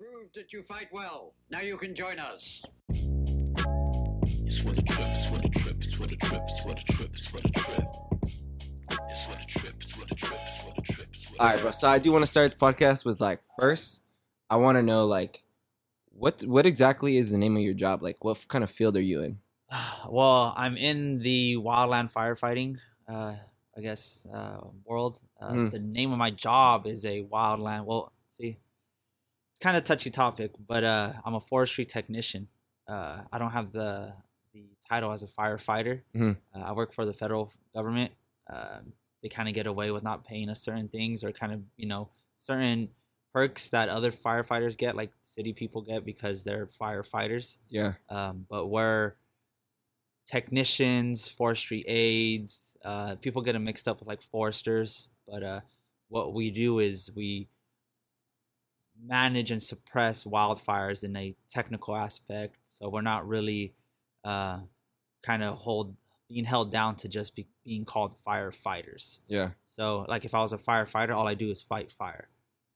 proved that you fight well. Now you can join us. It's what a trip, it's what a trip, it's what a trip, it's what a trip, it's what a trip. It's what a trip, it's what a trip, it's what a trip, it's what a All right, bro. So I do want to start the podcast with like first, I want to know like what what exactly is the name of your job? Like what kind of field are you in? Well, I'm in the wildland firefighting, uh, I guess, uh, world. Uh, Mm. The name of my job is a wildland. Well, see, it's kind of touchy topic, but uh, I'm a forestry technician. Uh, I don't have the the title as a firefighter. Mhm. Uh, I work for the federal government. Uh, they kind of get away with not paying us certain things or kind of you know certain perks that other firefighters get, like city people get because they're firefighters Yeah. um, but we're technicians, forestry aides. Uh, people get them mixed up with like foresters, but uh, what we do is we manage and suppress wildfires in a technical aspect. So we're not really uh, kind of hold being held down to just be, being called firefighters. Yeah. So, like, if I was a firefighter, all I do is fight fire.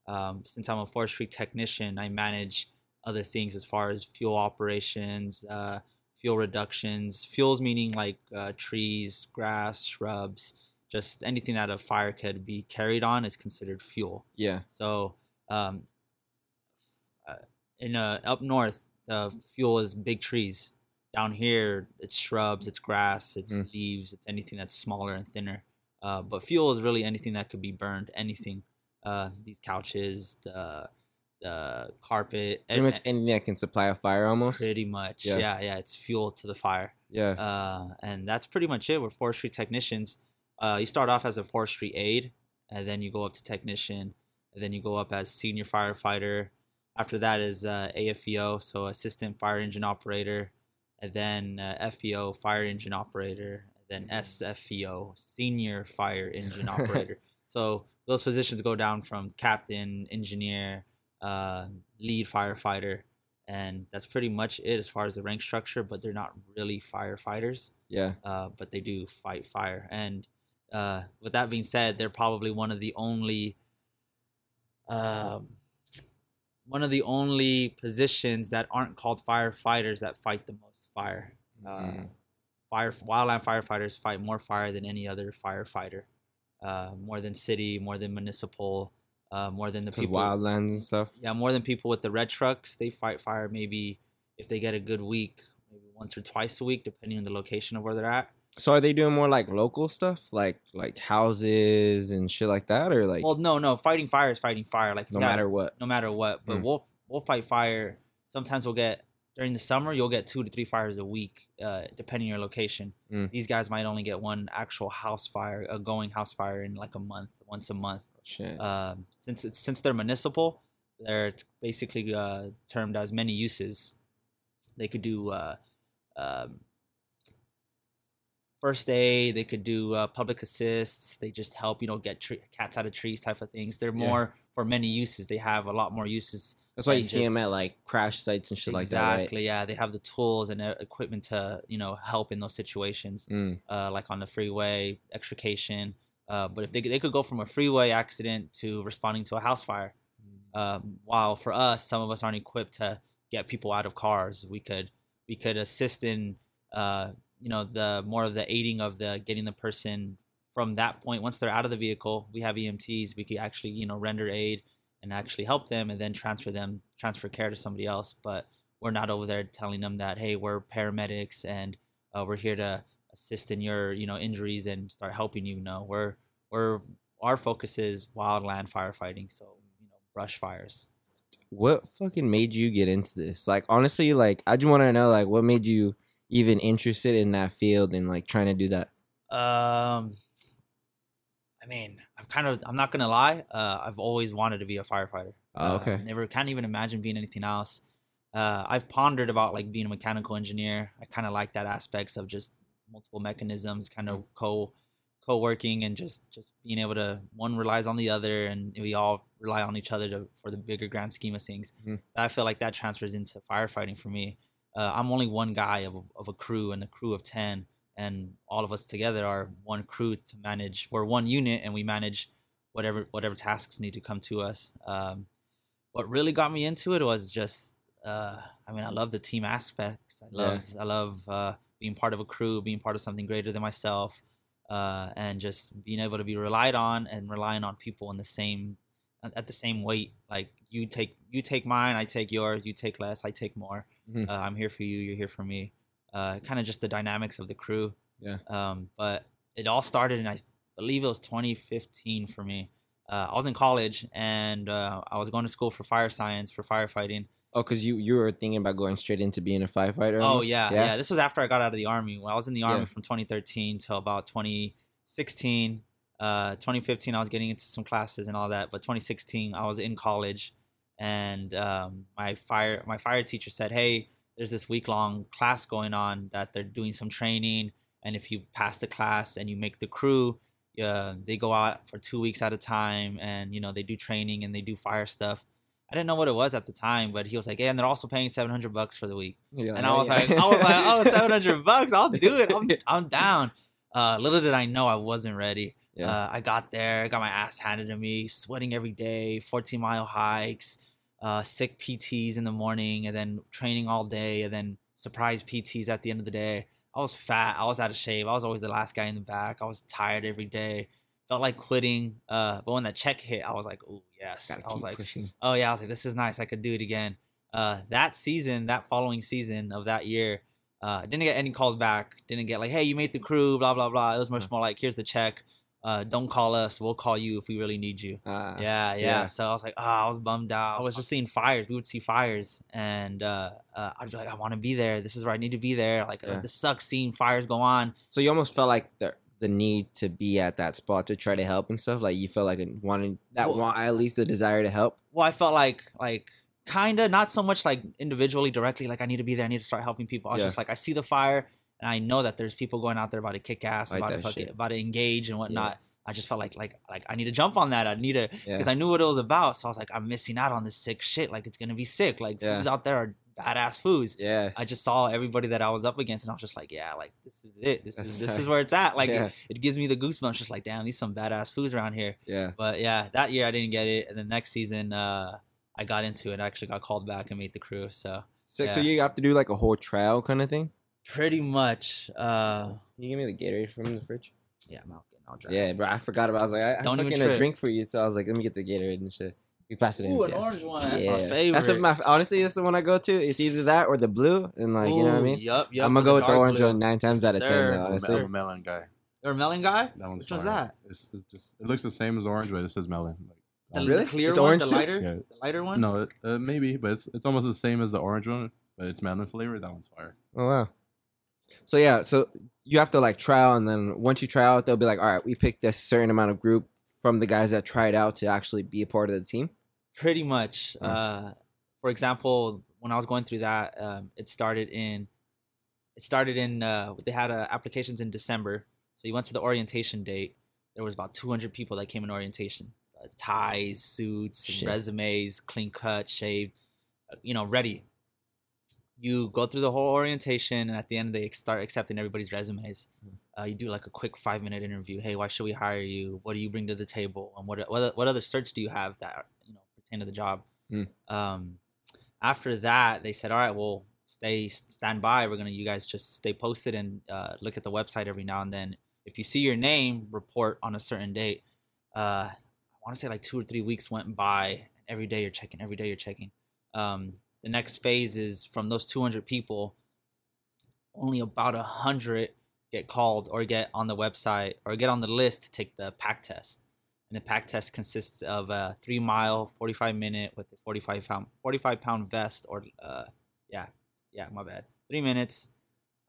Um, since I'm a forestry technician, I manage other things as far as fuel operations, uh, fuel reductions. Fuels meaning like uh, trees, grass, shrubs, just anything that a fire could be carried on is considered fuel. Yeah. So, um, in uh, up north, the fuel is big trees. Down here, it's shrubs, it's grass, it's Mm. leaves, it's anything that's smaller and thinner. Uh, but fuel is really anything that could be burned. Anything. Uh, these couches, the the carpet, Pretty and- much anything that can supply a fire almost. pretty much. Yeah. Yeah. yeah, It's fuel to the fire Yeah. uh, and that's pretty much it. We're forestry technicians. Uh, you start off as a forestry aide, and then you go up to technician, and then you go up as senior firefighter. After that is uh, AFEO, so assistant fire engine operator, and then uh, FEO, fire engine operator, and then SFEO, senior fire engine operator. So those positions go down from captain, engineer, uh, lead firefighter, and that's pretty much it as far as the rank structure. But they're not really firefighters, yeah. uh, but they do fight fire. And uh, with that being said, they're probably one of the only, um, one of the only positions that aren't called firefighters that fight the most fire. Uh, Mm. fire wildland firefighters fight more fire than any other firefighter, uh, more than city, more than municipal, uh, more than the people. wildlands and stuff. Yeah, more than people with the red trucks. They fight fire maybe if they get a good week, maybe once or twice a week, depending on the location of where they're at. So are they doing more like local stuff, like like houses and shit like that, or like well, no, no, fighting fire is fighting fire. Like no got- matter what? no matter what. But Mm. we'll we'll fight fire. Sometimes we'll get during the summer you'll get two to three fires a week, uh, depending on your location. Mm. These guys might only get one actual house fire, a going house fire in like a month, once a month. Shit. Um, since it's since they're municipal, they're basically uh, termed as many uses. They could do uh, um, first aid. They could do uh, public assists. They just help you know get tre- cats out of trees type of things. They're Yeah. more for many uses. They have a lot more uses. That's why you and see them at like crash sites and shit like that, right? exactly. Yeah, they have the tools and uh, equipment to you know help in those situations Mm. uh, like on the freeway, extrication. Uh, but if they, they could go from a freeway accident to responding to a house fire, um, while for us, some of us aren't equipped to get people out of cars. We could we could assist in uh, you know the more of the aiding of the getting the person from that point once they're out of the vehicle. We have EMTs. We could actually you know render aid and actually help them and then transfer them transfer care to somebody else. But we're not over there telling them that hey we're paramedics and uh, we're here to assist in your you know injuries and start helping you. No, we're we're our focus is wildland firefighting, so you know brush fires. What fucking made you get into this? Like honestly, like I just want to know, like what made you even interested in that field and like trying to do that? Um, I mean, I've kind of I'm not gonna lie, uh, I've always wanted to be a firefighter. Oh, Uh, okay. never can't even imagine being anything else. Uh, I've pondered about like being a mechanical engineer. I kind of like that aspects of just multiple mechanisms, kind of co co-working and just just being able to one relies on the other and we all rely on each other to, for the bigger grand scheme of things Mhm. i feel like that transfers into firefighting for me uh, i'm only one guy of a, of a crew and a crew of 10 and all of us together are one crew to manage we're one unit and we manage whatever whatever tasks need to come to us um, what really got me into it was just uh I mean I love the team aspects. I Yeah. love I love uh being part of a crew, being part of something greater than myself, uh and just being able to be relied on and relying on people in the same at at the same weight. Like you take you take mine, I take yours, you take less, I take more. Mhm. Uh, I'm here for you, you're here for me. Uh kind of just the dynamics of the crew. Yeah. Um but it all started in I believe it was 2015 for me uh, I was in college and uh, I was going to school for fire science for firefighting. Oh, because you you were thinking about going straight into being a firefighter. Oh almost? yeah, yeah, This was after I got out of the army. When I was in the army Yeah. from 2013 till about 2016. Uh, 2015 I was getting into some classes and all that, but 2016 I was in college, and um, my fire my fire teacher said, "Hey, there's this week long class going on that they're doing some training, and if you pass the class and you make the crew, uh, they go out for two weeks at a time, and you know they do training and they do fire stuff." I didn't know what it was at the time, but he was like, "Yeah, and they're also paying 700 bucks for the week." You're And "Oh, I was yeah." like, I was like, oh, 700 bucks, I'll do it. I'm, I'm down. Uh, little did I know I wasn't ready. Yeah. Uh, I got there, got my ass handed to me, sweating every day, 14 mile hikes, uh, sick PTs in the morning, and then training all day, and then surprise PTs at the end of the day. I was fat. I was out of shape. I was always the last guy in the back. I was tired every day. Felt like quitting. Uh, but when that check hit, I was like, oh, yes. Gotta I was like, pushing. oh yeah, I was like, this is nice. I could do it again. Uh, that season, that following season of that year, uh, didn't get any calls back. Didn't get like, hey, you made the crew, blah blah blah. It was much more like, here's the check. Uh, don't call us. We'll call you if we really need you. Ah, yeah, yeah, yeah. So I was like, oh, I was bummed out. I was just seeing fires. We would see fires, and uh, uh, I'd be like, I want to be there. This is where I need to be there. Like, uh, Yeah. this sucks seeing fires go on. So you almost felt like the the need to be at that spot to try to help and stuff. Like you felt like it wanting that Well- want at least the desire to help. well, I felt like like kind of not so much like individually directly like I need to be there. I need to start helping people. I was Yeah. just like I see the fire and I know that there's people going out there about to kick ass, Like about to fucking, shit. about to engage and whatnot. I just felt like like like I need to jump on that. I need to Yeah. because I knew what it was about. So I was like, I'm missing out on this sick shit. Like it's gonna be sick. Like Yeah. foods out there are badass foods. Yeah. I just saw everybody that I was up against, and I was just like, yeah, like this is it. This is this is where it's at. Like Yeah. it, it gives me the goosebumps. Just like damn, these some badass foods around here. Yeah. But yeah, that year I didn't get it, and the next season uh, I got into it. I actually got called back and made the crew. So So, so you have to do like a whole trial kind of thing. Pretty much, uh, Can you give me the Gatorade from the fridge? yeah, mouth getting all dry. Yeah, bro. I forgot about. I was like, I, Don't I'm even fucking a drink for you, so I was like, let me get the Gatorade and shit. You pass it in. Ooh, an yeah. orange one. That's yeah. my favorite. That's my honestly, that's the one I go to. It's either that or the blue, and like you know what I mean. Yup, yup. I'm gonna go with the orange blue. one nine times Yes, out of sir. ten. Though, I'm honestly, I'm a melon guy. You're a melon guy. That one's Which one's that? It's, it's just it looks the same as orange, but it says melon. Like, The, um, the Really? clear It's one, orange the lighter, Yeah. the lighter one. No, uh, maybe, but it's it's almost the same as the orange one, but it's melon flavor. That one's fire. Oh wow. So yeah, so you have to like trial, and then once you try out, they'll be like, all right, we picked a certain amount of group from the guys that tried out to actually be a part of the team. Pretty much. Uh. Uh, for example, when I was going through that, um, it started in, it started in. Uh, they had uh, applications in December, so you went to the orientation date. There was about 200 people that came in orientation, uh, ties, suits, resumes, clean cut, shaved, uh, you know, ready. You go through the whole orientation, and at the end, they start accepting everybody's resumes. Uh, you do like a quick five minute interview. Hey, why should we hire you? What do you bring to the table? And what what what other certs do you have that you know pertain to the job? Hmm. Um, after that, they said, all right, well, stay stand by. We're gonna you guys just stay posted and uh, look at the website every now and then. If you see your name, report on a certain date. Uh, I want to say like two or three weeks went by. Every day you're checking. Every day you're checking. Um, the next phase is from those 200 people, only about a hundred get called or get on the website or get on the list to take the pack test. And the pack test consists of a three mile, 45 minute with a 45 pound, 45 pound vest or, uh, yeah, yeah, my bad. Three minutes.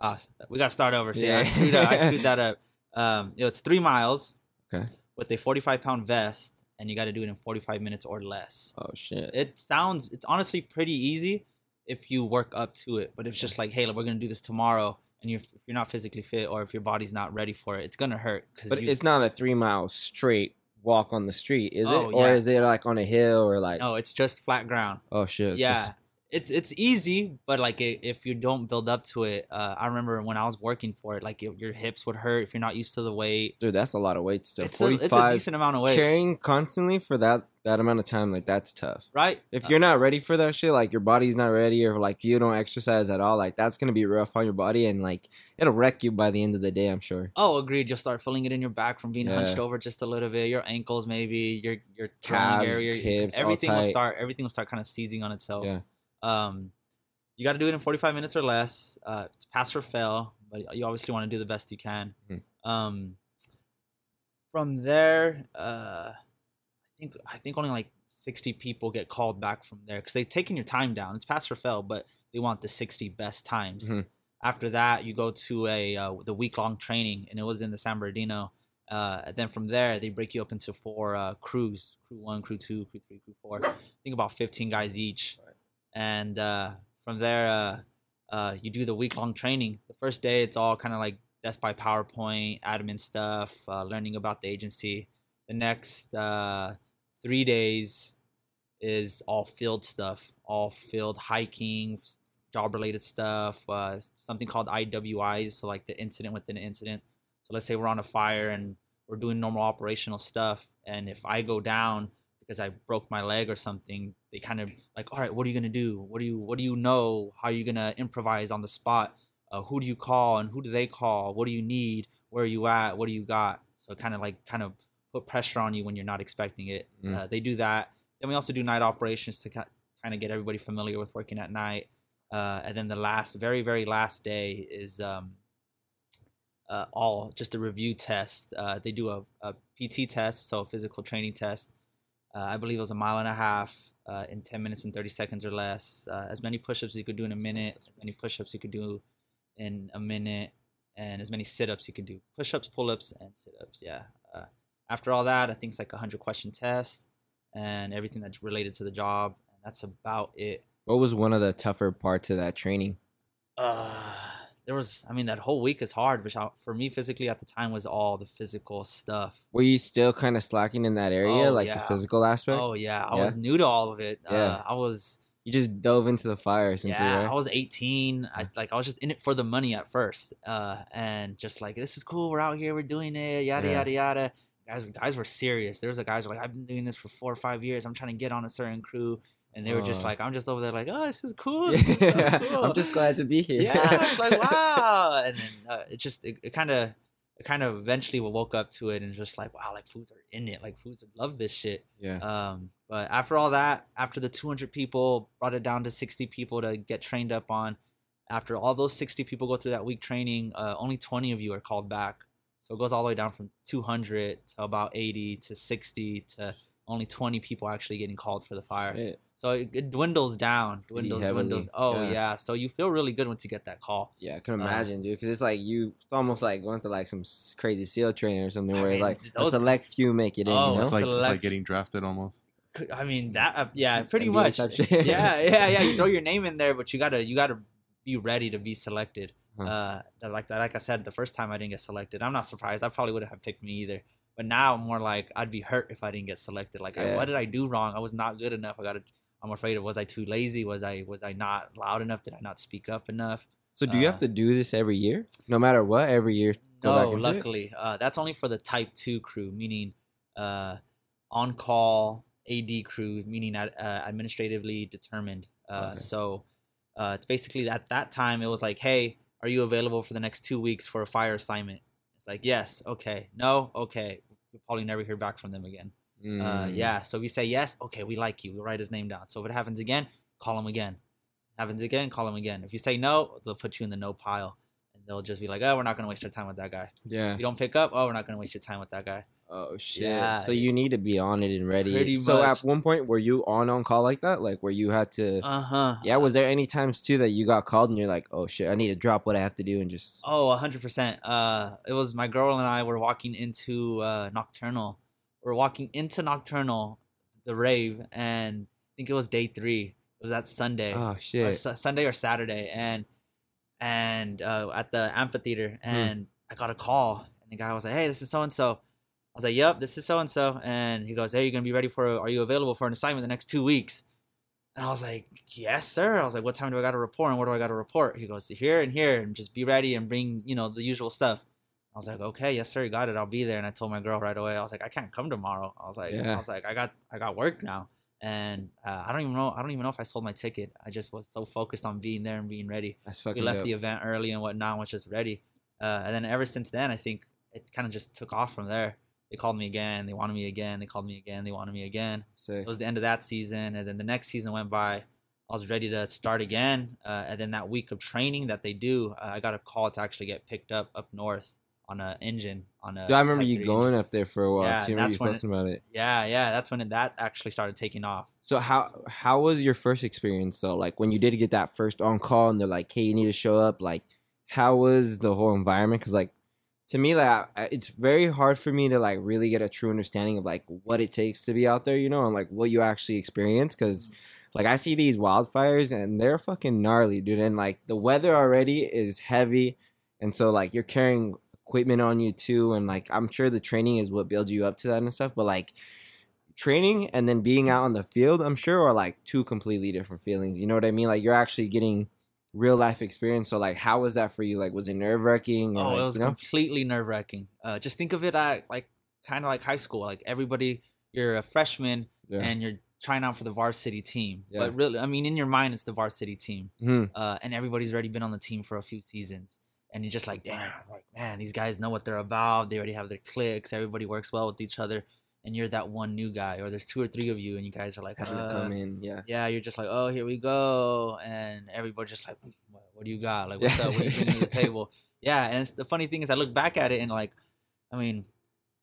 Uh, we got to start over. See, I Yeah. screwed up. I screwed that up. Um, you know, it's three miles Okay. with a 45 pound vest and you got to do it in 45 minutes or less Oh shit. it sounds it's honestly pretty easy if you work up to it but it's just like hey we're gonna do this tomorrow and you're, if you're not physically fit or if your body's not ready for it it's gonna hurt because But it's not a three mile straight walk on the street, is Oh, it? Or yeah. is it like on a hill or like? no it's just flat ground Oh shit. yeah it's it's easy, but like if you don't build up to it, uh, I remember when I was working for it, like your your hips would hurt if you're not used to the weight. Dude, that's a lot of weight still. It's a, it's a decent amount of weight, carrying constantly for that that amount of time, like that's tough. right? If Uh, you're not ready for that shit, like your body's not ready, or like you don't exercise at all, like that's gonna be rough on your body, and like it'll wreck you by the end of the day. I'm sure. Oh, agreed. You'll start feeling it in your back from being hunched over just a little bit. Your ankles, maybe your your Calves, area, hips, everything will start. Everything will start kind of seizing on itself. Yeah. Um, you got to do it in 45 minutes or less. Uh, it's pass or fail, but you obviously want to do the best you can. Mhm. Um, from there, uh, I think I think only like 60 people get called back from there because they've taken your time down. It's pass or fail, but they want the 60 best times. Mhm. After that, you go to a uh, the week long training, and it was in the San Bernardino. Uh, and then from there, they break you up into four uh, crews: crew one, crew two, crew three, crew four. I think about 15 guys each. And uh, from there, uh, uh, you do the week long training. The first day, it's all kind of like death by PowerPoint, admin stuff, uh, learning about the agency. The next uh, three days is all field stuff, all field hiking, job related stuff, uh, something called IWIs, so like the incident within an incident. So let's say we're on a fire and we're doing normal operational stuff, and if I go down because I broke my leg or something, they kind of like, all right, what are you gonna do? What do you what do you know? How are you gonna improvise on the spot? Uh, who do you call and who do they call? What do you need? Where are you at? What do you got? So kind of like kind of put pressure on you when you're not expecting it. Mm. Uh, they do that. Then we also do night operations to kind of get everybody familiar with working at night. Uh, and then the last, very very last day is um, uh, all just a review test. Uh, they do a, a PT test, so a physical training test. Uh, I believe it was a mile and a half uh, in 10 minutes and 30 seconds or less. Uh, as many push ups as you could do in a minute, as many push ups you could do in a minute, and as many sit ups you could do. Push ups, pull ups, and sit ups. Yeah. Uh, after all that, I think it's like a 100 question test and everything that's related to the job. And that's about it. What was one of the tougher parts of that training? Uh, there was, I mean, that whole week is hard, which I, for me physically at the time was all the physical stuff. Were you still kind of slacking in that area, Oh, like the physical aspect? Oh, yeah. I Yeah? was new to all of it. Yeah. Uh, I was. You just dove into the fire, essentially, yeah, right? I was 18. I like I was just in it for the money at first, uh, and just like this is cool. We're out here, we're doing it, yada Yeah. yada yada. Guys, guys were serious. There was a guys were like, I've been doing this for four or five years. I'm trying to get on a certain crew, and they were just Uh. like, I'm just over there like, oh, this is cool. This is so cool." I'm just glad to be here. yeah, it's like wow, and then uh, it just it kind of it kind of eventually woke up to it and just like wow, like foods are in it, like foods love this shit. yeah. Um, but after all that, after the 200 people brought it down to 60 people to get trained up on, after all those 60 people go through that week training, uh, only 20 of you are called back. So it goes all the way down from 200 to about 80 to 60 to only 20 people actually getting called for the fire. Shit. So it, it dwindles down, dwindles, dwindles. Oh yeah. yeah. So you feel really good once you get that call. Yeah, I can Uh, imagine, dude. Because it's like you, it's almost like going to like some crazy SEAL training or something, I where mean, like a select few make it in. Oh, you know, It's like it's like getting drafted almost. I mean that. Uh, yeah, pretty NBA much. yeah, yeah, yeah. You throw your name in there, but you gotta you gotta be ready to be selected. Huh. Uh, like that, like I said, the first time I didn't get selected, I'm not surprised. I probably wouldn't have picked me either. But now I'm more like I'd be hurt if I didn't get selected. Like, I, what did I do wrong? I was not good enough. I got to. I'm afraid of was I too lazy? Was I was I not loud enough? Did I not speak up enough? so do you have uh, to do this every year, no matter what? Every year, No, luckily, uh, that's only for the Type Two crew, meaning uh, on call AD crew, meaning uh, administratively determined. Uh, Okay. So uh, it's basically at that time it was like, hey, are you available for the next two weeks for a fire assignment? It's like yes, okay, no, okay. We'll probably never hear back from them again. Uh, Mm. yeah, so we say yes, okay, we like you. We'll write his name down. So if it happens again, call him again. Happens again, call him again. If you say no, they'll put you in the no pile, they'll just be like, oh, we're not gonna waste our time with that guy. Yeah. If you don't pick up, oh, we're not gonna waste your time with that guy. Oh shit. Yeah. So you need to be on it and ready. Pretty so much. at one point, were you on on call like that? Like where you had to? Uh huh. yeah. Was there any times too that you got called and you're like, oh shit, I need to drop what I have to do and just. Oh, a hundred percent. Uh, it was my girl and I were walking into uh, Nocturnal. We're walking into Nocturnal, the rave, and I think it was day three. It was that Sunday. Oh or shit. Sunday or Saturday, and and uh, at the amphitheater, Hmm. and I got a call, and the guy was like, "Hey, this is so and so." I was like, "Yep, this is so and so," and he goes, "Hey, you're gonna be ready for? Are you available for an assignment the next two weeks?" And I was like, yes, sir. I was like, what time do I got to report and where do I got to report? He goes, here and here and just be ready and bring, you know, the usual stuff. I was like, okay, yes, sir, you got it. I'll be there. And I told my girl right away. I was like, I can't come tomorrow. I was like, Yeah. I was like, I got, I got work now. And uh, I don't even know. I don't even know if I sold my ticket. I just was so focused on being there and being ready. That's We left dope. the event early and whatnot. and Was just ready. Uh, and then ever since then, I think it kind of just took off from there. They called me again. They wanted me again. They called me again. They wanted me again Sick. it was the end of that season and then the next season went by i was ready to start again uh, and then that week of training that they do uh, i got a call to actually get picked up up north on an engine on a Dude, I remember you going engine. up there for a while Yeah, too. That's you when it- about it. yeah yeah that's when it, that actually started taking off So how how was your first experience though? Like when you did get that first on call and they're like, "Hey, you need to show up." Like, how was the whole environment? Because like to me, like I- I- it's very hard for me to like really get a true understanding of like what it takes to be out there, you know, and like what you actually experience. Because mm-hmm. like I see these wildfires and they're fucking gnarly, dude. And like the weather already is heavy, and so like you're carrying equipment on you too, and like I'm sure the training is what builds you up to that and stuff. But like training and then being out on the field, I'm sure are like two completely different feelings. You know what I mean? Like you're actually getting real life experience. So like, how was that for you? Like, was it nerve wracking? oh like, it was you know? completely nerve-wracking uh, just think of it at like kind of like high school like everybody you're a freshman Yeah. and you're trying out for the varsity team Yeah. but really i mean in your mind it's the varsity team Mhm. uh, and everybody's already been on the team for a few seasons. And you're just like, damn, like man, these guys know what they're about. They already have their cliques. Everybody works well with each other. And you're that one new guy, or there's two or three of you, and you guys are like, Having to uh, come in, yeah. yeah, you're just like, oh, here we go, and everybody's just like, what, do you got? Like, what's up? What are you bringing to the table? Yeah, and it's, the funny thing is, I look back at it and like, I mean,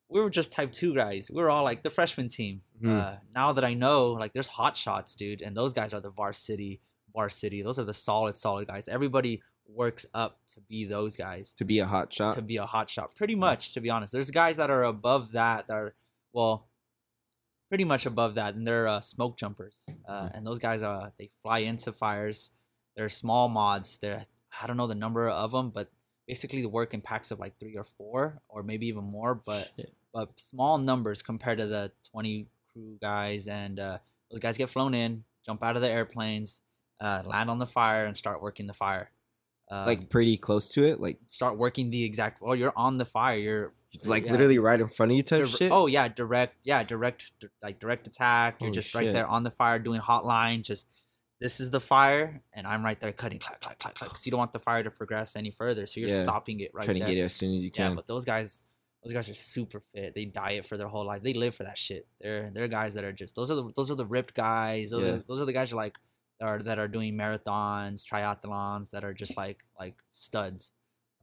we were just type two guys. We were all like the freshman team. Mhm. Uh, now that I know, like, there's hot shots, dude, and those guys are the varsity, varsity. Those are the solid, solid guys. Everybody works up to be those guys To be a hot shot. to be a hot shot. Pretty much, to be honest. There's guys that are above that that are well, pretty much above that, and they're uh, smoke jumpers. Uh, and those guys, uh, they fly into fires. They're small mods. They're I don't know the number of them, but basically the work in packs of like three or four, or maybe even more. But Shit. but small numbers compared to the twenty crew guys, and uh, those guys get flown in, jump out of the airplanes, uh, land on the fire, and start working the fire. Um, like pretty close to it, like start working the exact. Oh, you're on the fire. You're like yeah. literally right in front of you type Dir- shit. Oh yeah, direct. Yeah, direct. di- Like direct attack. You're Holy just right shit. there on the fire doing hotline. Just this is the fire, and I'm right there cutting clack clack clack clack. Because you don't want the fire to progress any further, so you're Yeah. stopping it right trying there. to get it as soon as you Yeah, can. but those guys, those guys are super fit. They diet for their whole life. They live for that shit. They're they're guys that are just those are the those are the ripped guys. Those Yeah. are those are the guys are like that are that are doing marathons, triathlons, that are just like like studs.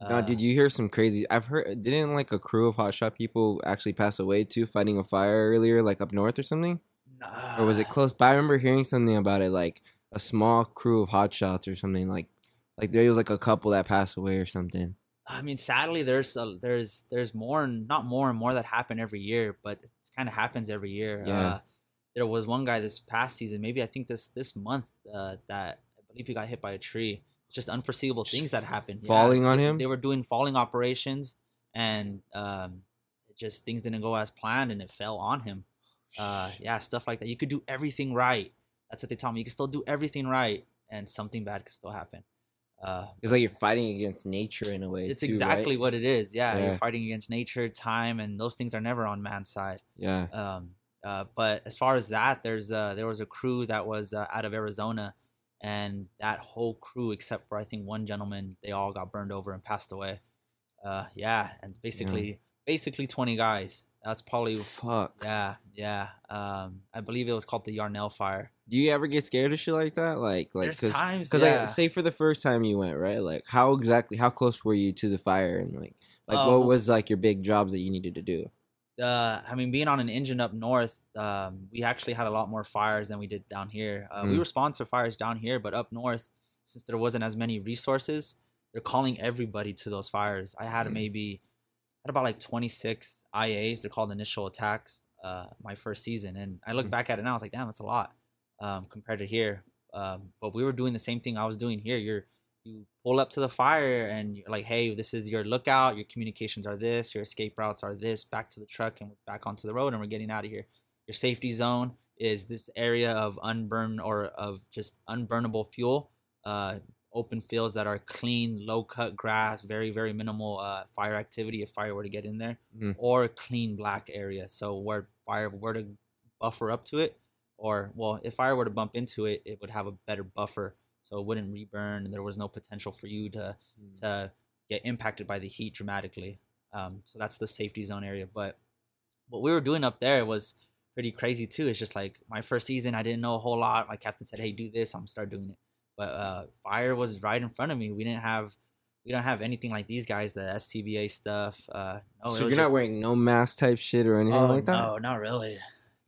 now, Uh, did you hear some crazy? I've heard. Didn't like a crew of hot shot people actually pass away too, fighting a fire earlier, like up north or something? nah. or was it close? But I remember hearing something about it, like a small crew of hot shots or something. Like, like there was like a couple that passed away or something. I mean, sadly, there's a, there's there's more, and not more and more that happen every year, but it kind of happens every year. Yeah. Uh, there was one guy this past season, maybe I think this this month, uh, that I believe he got hit by a tree. Just unforeseeable things that happened. falling on they- him? They were doing falling operations, and um, just things didn't go as planned, and it fell on him. Uh, yeah, stuff like that. You could do everything right. That's what they tell me. You can still do everything right, and something bad could still happen. Uh, It's like you're fighting against nature in a way. it's too, exactly right? what it is. Yeah, Yeah. you're fighting against nature, time, and those things are never on man's side. Yeah. Um, uh, but as far as that, there's uh, there was a crew that was uh, out of Arizona, and that whole crew, except for I think one gentleman, they all got burned over and passed away. Uh, yeah, and basically, basically twenty guys. That's probably Fuck. yeah, yeah. Um, I believe it was called the Yarnell fire. Do you ever get scared of shit like that? Like, like, There's cause, times, cause yeah. like, say for the first time you went, right? Like, how exactly, how close were you to the fire, and like, like Um, what was like your big jobs that you needed to do? Uh, I mean, being on an engine up north, um, we actually had a lot more fires than we did down here. Uh, We Mm. respond to fires down here, but up north, since there wasn't as many resources, they're calling everybody to those fires. I had Mm. maybe had about like 26 IAs. They're called initial attacks. Uh, my first season, and I look Mm. back at it now. I was like, damn, that's a lot um, compared to here. Um, but we were doing the same thing I was doing here. You're you pull up to the fire and you're like, hey, this is your lookout. Your communications are this. Your escape routes are this. Back to the truck and back onto the road, and we're getting out of here. Your safety zone is this area of unburn or of just unburnable fuel, uh, open fields that are clean, low cut grass, very very minimal uh, fire activity if fire were to get in there, Mhm. or clean black area. So where fire were to buffer up to it, or well, if fire were to bump into it, it would have a better buffer, so it wouldn't reburn. And there was no potential for you to Mm. to get impacted by the heat dramatically. Um, so that's the safety zone area. But what we were doing up there was pretty crazy too. It's just like my first season, I didn't know a whole lot. My captain said, "Hey, do this." I'm start doing it. But uh, fire was right in front of me. We didn't have we don't have anything like these guys, the SCBA stuff. Uh, no, so you're not wearing no mask type shit or anything Oh, like that. No, not really.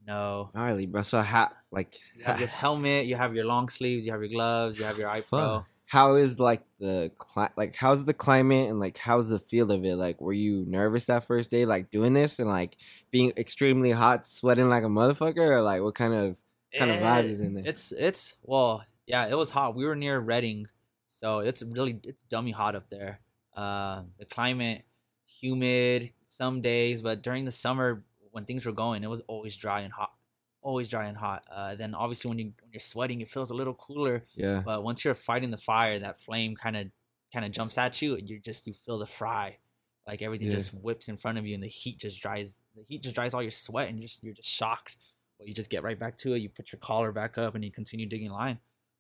No. Gnarly, bro. So how like You have your helmet, you have your long sleeves, you have your gloves, you have your eye pro. Fuck. how is like the cli- like how's the climate and like how's the feel of it? Like, were you nervous that first day, like doing this and like being extremely hot, sweating like a motherfucker, or like what kind of kind of vibe Eh, is in there? It's it's well, yeah, it was hot. We were near Redding, so it's really it's dummy hot up there. Uh, the climate, humid some days, but during the summer when things were going, it was always dry and hot, always dry and hot. Uh, then obviously when you when you're sweating, it feels a little cooler. yeah, But once you're fighting the fire, that flame kind of kind of jumps at you, and you just you feel the fry, like everything Yeah. just whips in front of you, and the heat just dries. The heat just dries all your sweat, and you're just you're just shocked. But you just get right back to it. You put your collar back up, and you continue digging line.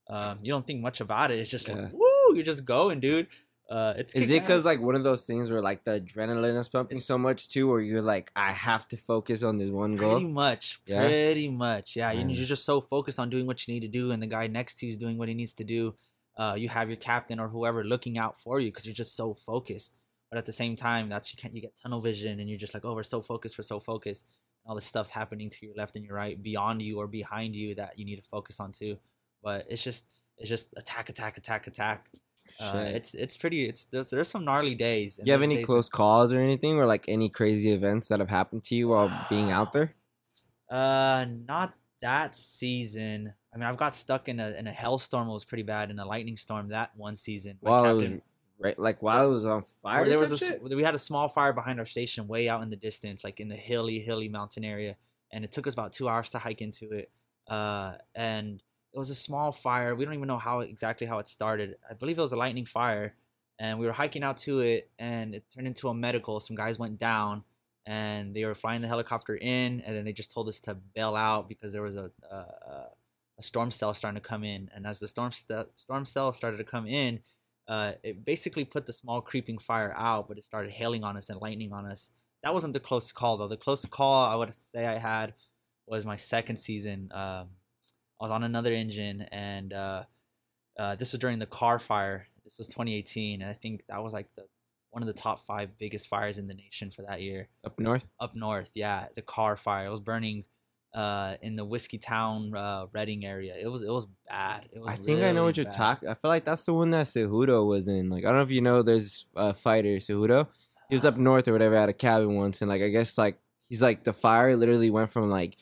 Um, you don't think much about it. It's just Yeah. like woo, you're just going, dude. Uh, it's is it because like one of those things where like the adrenaline is pumping so much too, or you're like, I have to focus on this one goal? Pretty much. Yeah? Pretty much. Yeah. Mm. You're just so focused on doing what you need to do, and the guy next to you is doing what he needs to do. Uh, you have your captain or whoever looking out for you because you're just so focused. But at the same time, that's you can't you get tunnel vision, and you're just like, oh, we're so focused, we're so focused. And all this stuff's happening to your left and your right, beyond you or behind you that you need to focus on too. But it's just it's just attack, attack, attack, attack. Uh, it's it's pretty. It's there's, there's some gnarly days. you have any days are- close calls or anything, or like any crazy events that have happened to you while being out there? Uh, not that season. I mean, I've got stuck in a in a hailstorm. It was pretty bad in a lightning storm that one season. While it was right, like while it was on fire. there was a, we had a small fire behind our station, way out in the distance, like in the hilly hilly mountain area, and it took us about two hours to hike into it. Uh, and it was a small fire. We don't even know how exactly how it started. I believe it was a lightning fire, and we were hiking out to it, and it turned into a medical. Some guys went down, and they were flying the helicopter in, and then they just told us to bail out because there was a a, a, storm cell starting to come in. And as the storm st- storm cell started to come in, uh, it basically put the small creeping fire out, but it started hailing on us and lightning on us. That wasn't the close call though. The close call I would say I had was my second season. Um, I was on another engine, and uh, uh, this was during the Carr fire. This was 2018, and I think that was like the one of the top five biggest fires in the nation for that year up north. up north. Yeah, the Carr fire. It was burning uh, in the Whiskeytown, uh, Redding area. It was it was bad. It was I think I know really what you're talking. I feel like that's the one that Cejudo was in. Like I don't know if you know, there's a fighter Cejudo. He was up north or whatever at a cabin once, and like I guess like he's like the fire literally went from like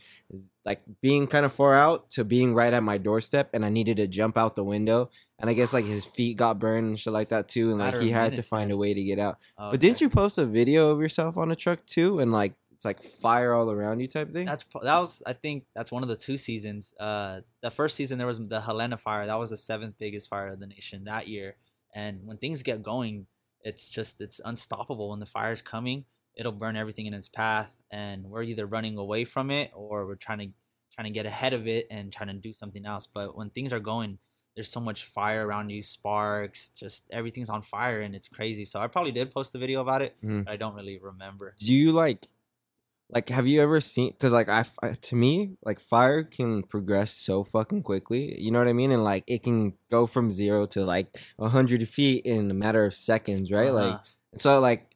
like being kind of far out to being right at my doorstep, and I needed to jump out the window, and I guess like his feet got burned and shit like that too, and like Matter he had to find man. a way to get out. But didn't you post a video of yourself on a truck too, and like it's like fire all around you type thing? That's that was I think that's one of the two seasons. Uh, the first season there was the Helena fire. That was the seventh biggest fire of the nation that year. And when things get going, it's just it's unstoppable. When the fire's coming, it'll burn everything in its path, and we're either running away from it or we're trying to trying to get ahead of it and trying to do something else. But when things are going, there's so much fire around you, sparks, just everything's on fire, and it's crazy. So I probably did post a video about it, Mhm. but I don't really remember. do you like like have you ever seen because like I, to me like fire can progress so fucking quickly you know what i mean and like it can go from zero to like 100 feet in a matter of seconds right like Uh-huh. so like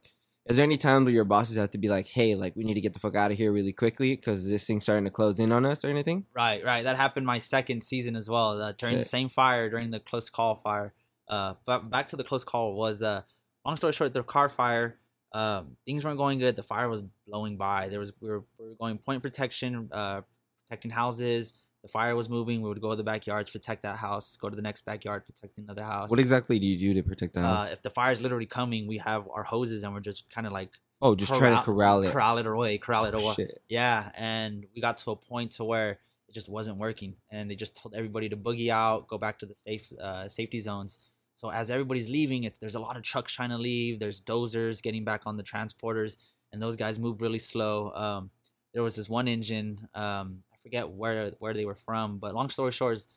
is there any times where your bosses have to be like hey like we need to get the fuck out of here really quickly because this thing's starting to close in on us or anything Right, right. That happened my second season as well. Uh, during the same fire, during the close call fire. Uh, but back to the close call was uh, long story short, the Carr fire. Um, things weren't going good. The fire was blowing by. There was we were, we were going point protection, uh, protecting houses. The fire was moving. We would go to the backyards, protect that house. Go to the next backyard, protect another house. what exactly do you do to protect the house Uh, if the fire is literally coming, we have our hoses and we're just kind of like oh just trying to corral it corral it away, corral it Oh, away. shit. Yeah, and we got to a point to where it just wasn't working, and they just told everybody to boogie out, go back to the safe uh, safety zones. So as everybody's leaving, it, there's a lot of trucks trying to leave. There's dozers getting back on the transporters, and those guys move really slow. Um, there was this one engine. Um, forget where where they were from, but long story short is,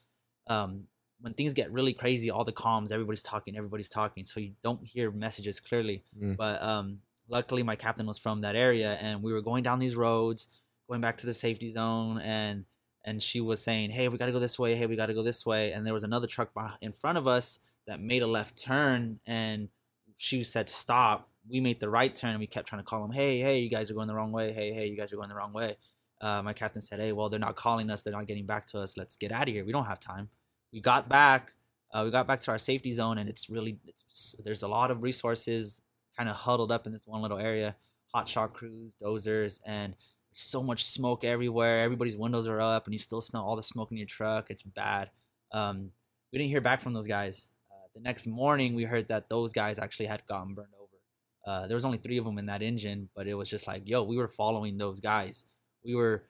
um, when things get really crazy, all the comms, everybody's talking, everybody's talking, so you don't hear messages clearly. Mm. But um, luckily, my captain was from that area, and we were going down these roads, going back to the safety zone, and and she was saying, "Hey, we got to go this way. Hey, we got to go this way." And there was another truck in front of us that made a left turn, and she said, "Stop." We made the right turn, and we kept trying to call them, "Hey, hey, you guys are going the wrong way. Hey, hey, you guys are going the wrong way." Uh, my captain said, "Hey, well, they're not calling us. They're not getting back to us. Let's get out of here. We don't have time." We got back. Uh, we got back to our safety zone, and it's really it's, there's a lot of resources kind of huddled up in this one little area. Hot shot crews, dozers, and so much smoke everywhere. Everybody's windows are up, and you still smell all the smoke in your truck. It's bad. Um, we didn't hear back from those guys. Uh, the next morning, we heard that those guys actually had gotten burned over. Uh, there was only three of them in that engine, but it was just like, yo, we were following those guys. We were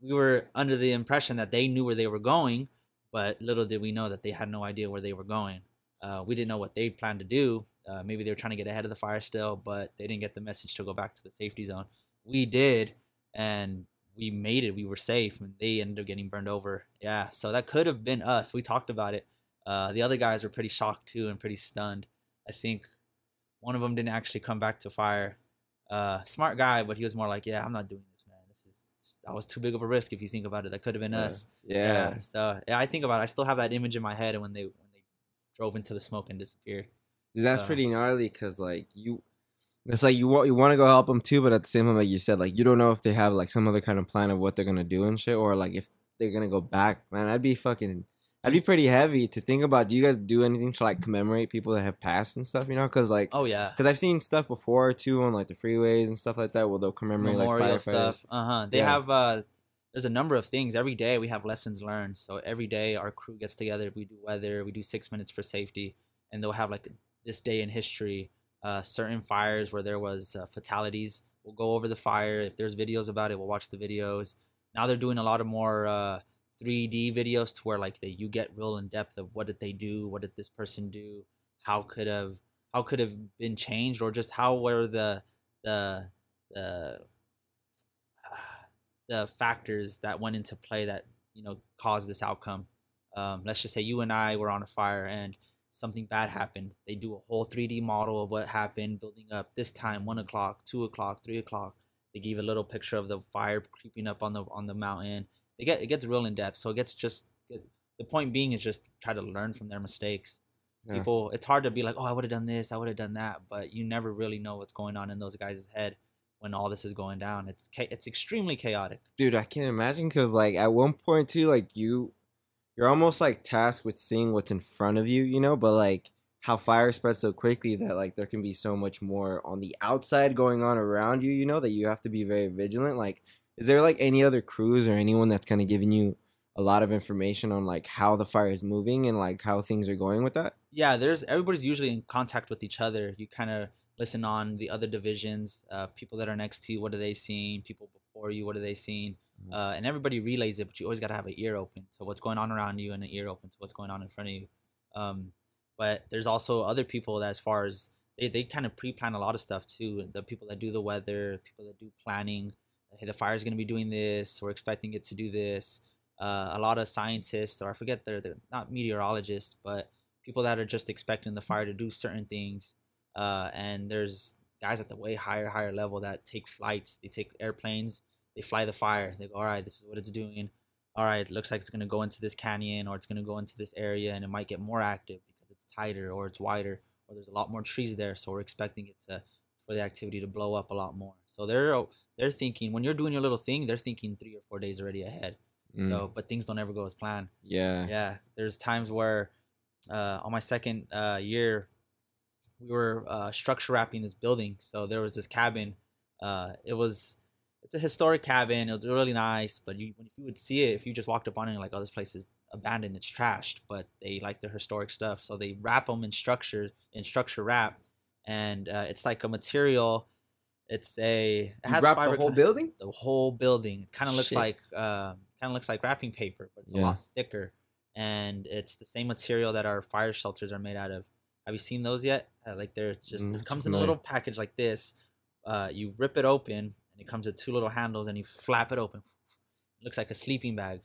we were under the impression that they knew where they were going, but little did we know that they had no idea where they were going. Uh, we didn't know what they planned to do. Uh, maybe they were trying to get ahead of the fire still, but they didn't get the message to go back to the safety zone. We did, and we made it. We were safe, and they ended up getting burned over. Yeah, so that could have been us. We talked about it. Uh, the other guys were pretty shocked too and pretty stunned. I think one of them didn't actually come back to fire. Uh, smart guy, but he was more like, "Yeah, I'm not doing this, that was too big of a risk. If you think about it, that could have been Yeah. us." Yeah. So yeah, I think about it. I still have that image in my head when they when they drove into the smoke and disappeared. Dude, that's So- pretty gnarly because like you, it's like you want you want to go help them too, but at the same time, like you said, like you don't know if they have like some other kind of plan of what they're gonna do and shit, or like if they're gonna go back. Man, I'd be fucking, I'd be pretty heavy to think about. Do you guys do anything to like commemorate people that have passed and stuff? You know, because like, Oh yeah, because I've seen stuff before too on like the freeways and stuff like that, where they'll commemorate memorial like stuff. Uh huh. They Yeah. have uh, there's a number of things every day. We have lessons learned. So every day our crew gets together. We do weather. We do six minutes for safety, and they'll have like this day in history. Uh, certain fires where there was uh, fatalities. We'll go over the fire. If there's videos about it, we'll watch the videos. Now they're doing a lot of more uh, 3D videos to where like they you get real in depth of what did they do, what did this person do, how could have how could have been changed, or just how were the the the the factors that went into play that you know caused this outcome. Um, let's just say you and I were on a fire and something bad happened. They do a whole 3D model of what happened, building up this time, one o'clock, two o'clock, three o'clock. They give a little picture of the fire creeping up on the on the mountain. They get it gets real in depth. So it gets just the point being is just try to learn from their mistakes. Yeah. People, it's hard to be like, oh, I would have done this, I would have done that, but you never really know what's going on in those guys' head when all this is going down. It's it's extremely chaotic. dude i can't imagine because like at one point too like you you're almost like tasked with seeing what's in front of you you know but like how fire spreads so quickly that like there can be so much more on the outside going on around you you know that you have to be very vigilant like is there like any other crews or anyone that's kind of giving you a lot of information on like how the fire is moving and like how things are going with that yeah, there's everybody's usually in contact with each other. You kind of listen on the other divisions, uh, people that are next to you. What are they seeing? People before you, what are they seeing? Mhm. Uh, and everybody relays it, but you always got to have an ear open to what's going on around you and an ear open to what's going on in front of you. Um, but there's also other people that, as far as they, they kind of pre-plan a lot of stuff too. The people that do the weather, people that do planning. Hey, the fire's going to be doing this. We're expecting it to do this. Uh, a lot of scientists, or I forget, they're, they're not meteorologists, but people that are just expecting the fire to do certain things. Uh, and there's guys at the way higher, higher level that take flights. They take airplanes. They fly the fire. They go, all right, this is what it's doing. All right, it looks like it's gonna go into this canyon or it's gonna go into this area, and it might get more active because it's tighter or it's wider or there's a lot more trees there. So we're expecting it to for the activity to blow up a lot more. So they're they're thinking when you're doing your little thing, they're thinking three or four days already ahead. Mm. So, but things don't ever go as planned. Yeah. Yeah there's times where uh, on my second uh, year we were uh, structure wrapping this building. So there was this cabin uh, it was it's a historic cabin. It was really nice but you, when you would see it if you just walked up on it you're like oh this place is abandoned. It's trashed. But they like the historic stuff. So they wrap them in structure in structure wrap and uh, it's like a material it's a it you has wrapped the whole building the whole building. Kind of looks Shit. like uh, kind of looks like wrapping paper, but it's a lot thicker, and it's the same material that our fire shelters are made out of. Have you seen those yet? Uh, like they're just Mm, it comes in a little package like this. Uh, you rip it open, and it comes with two little handles, and you flap it open. It looks like a sleeping bag,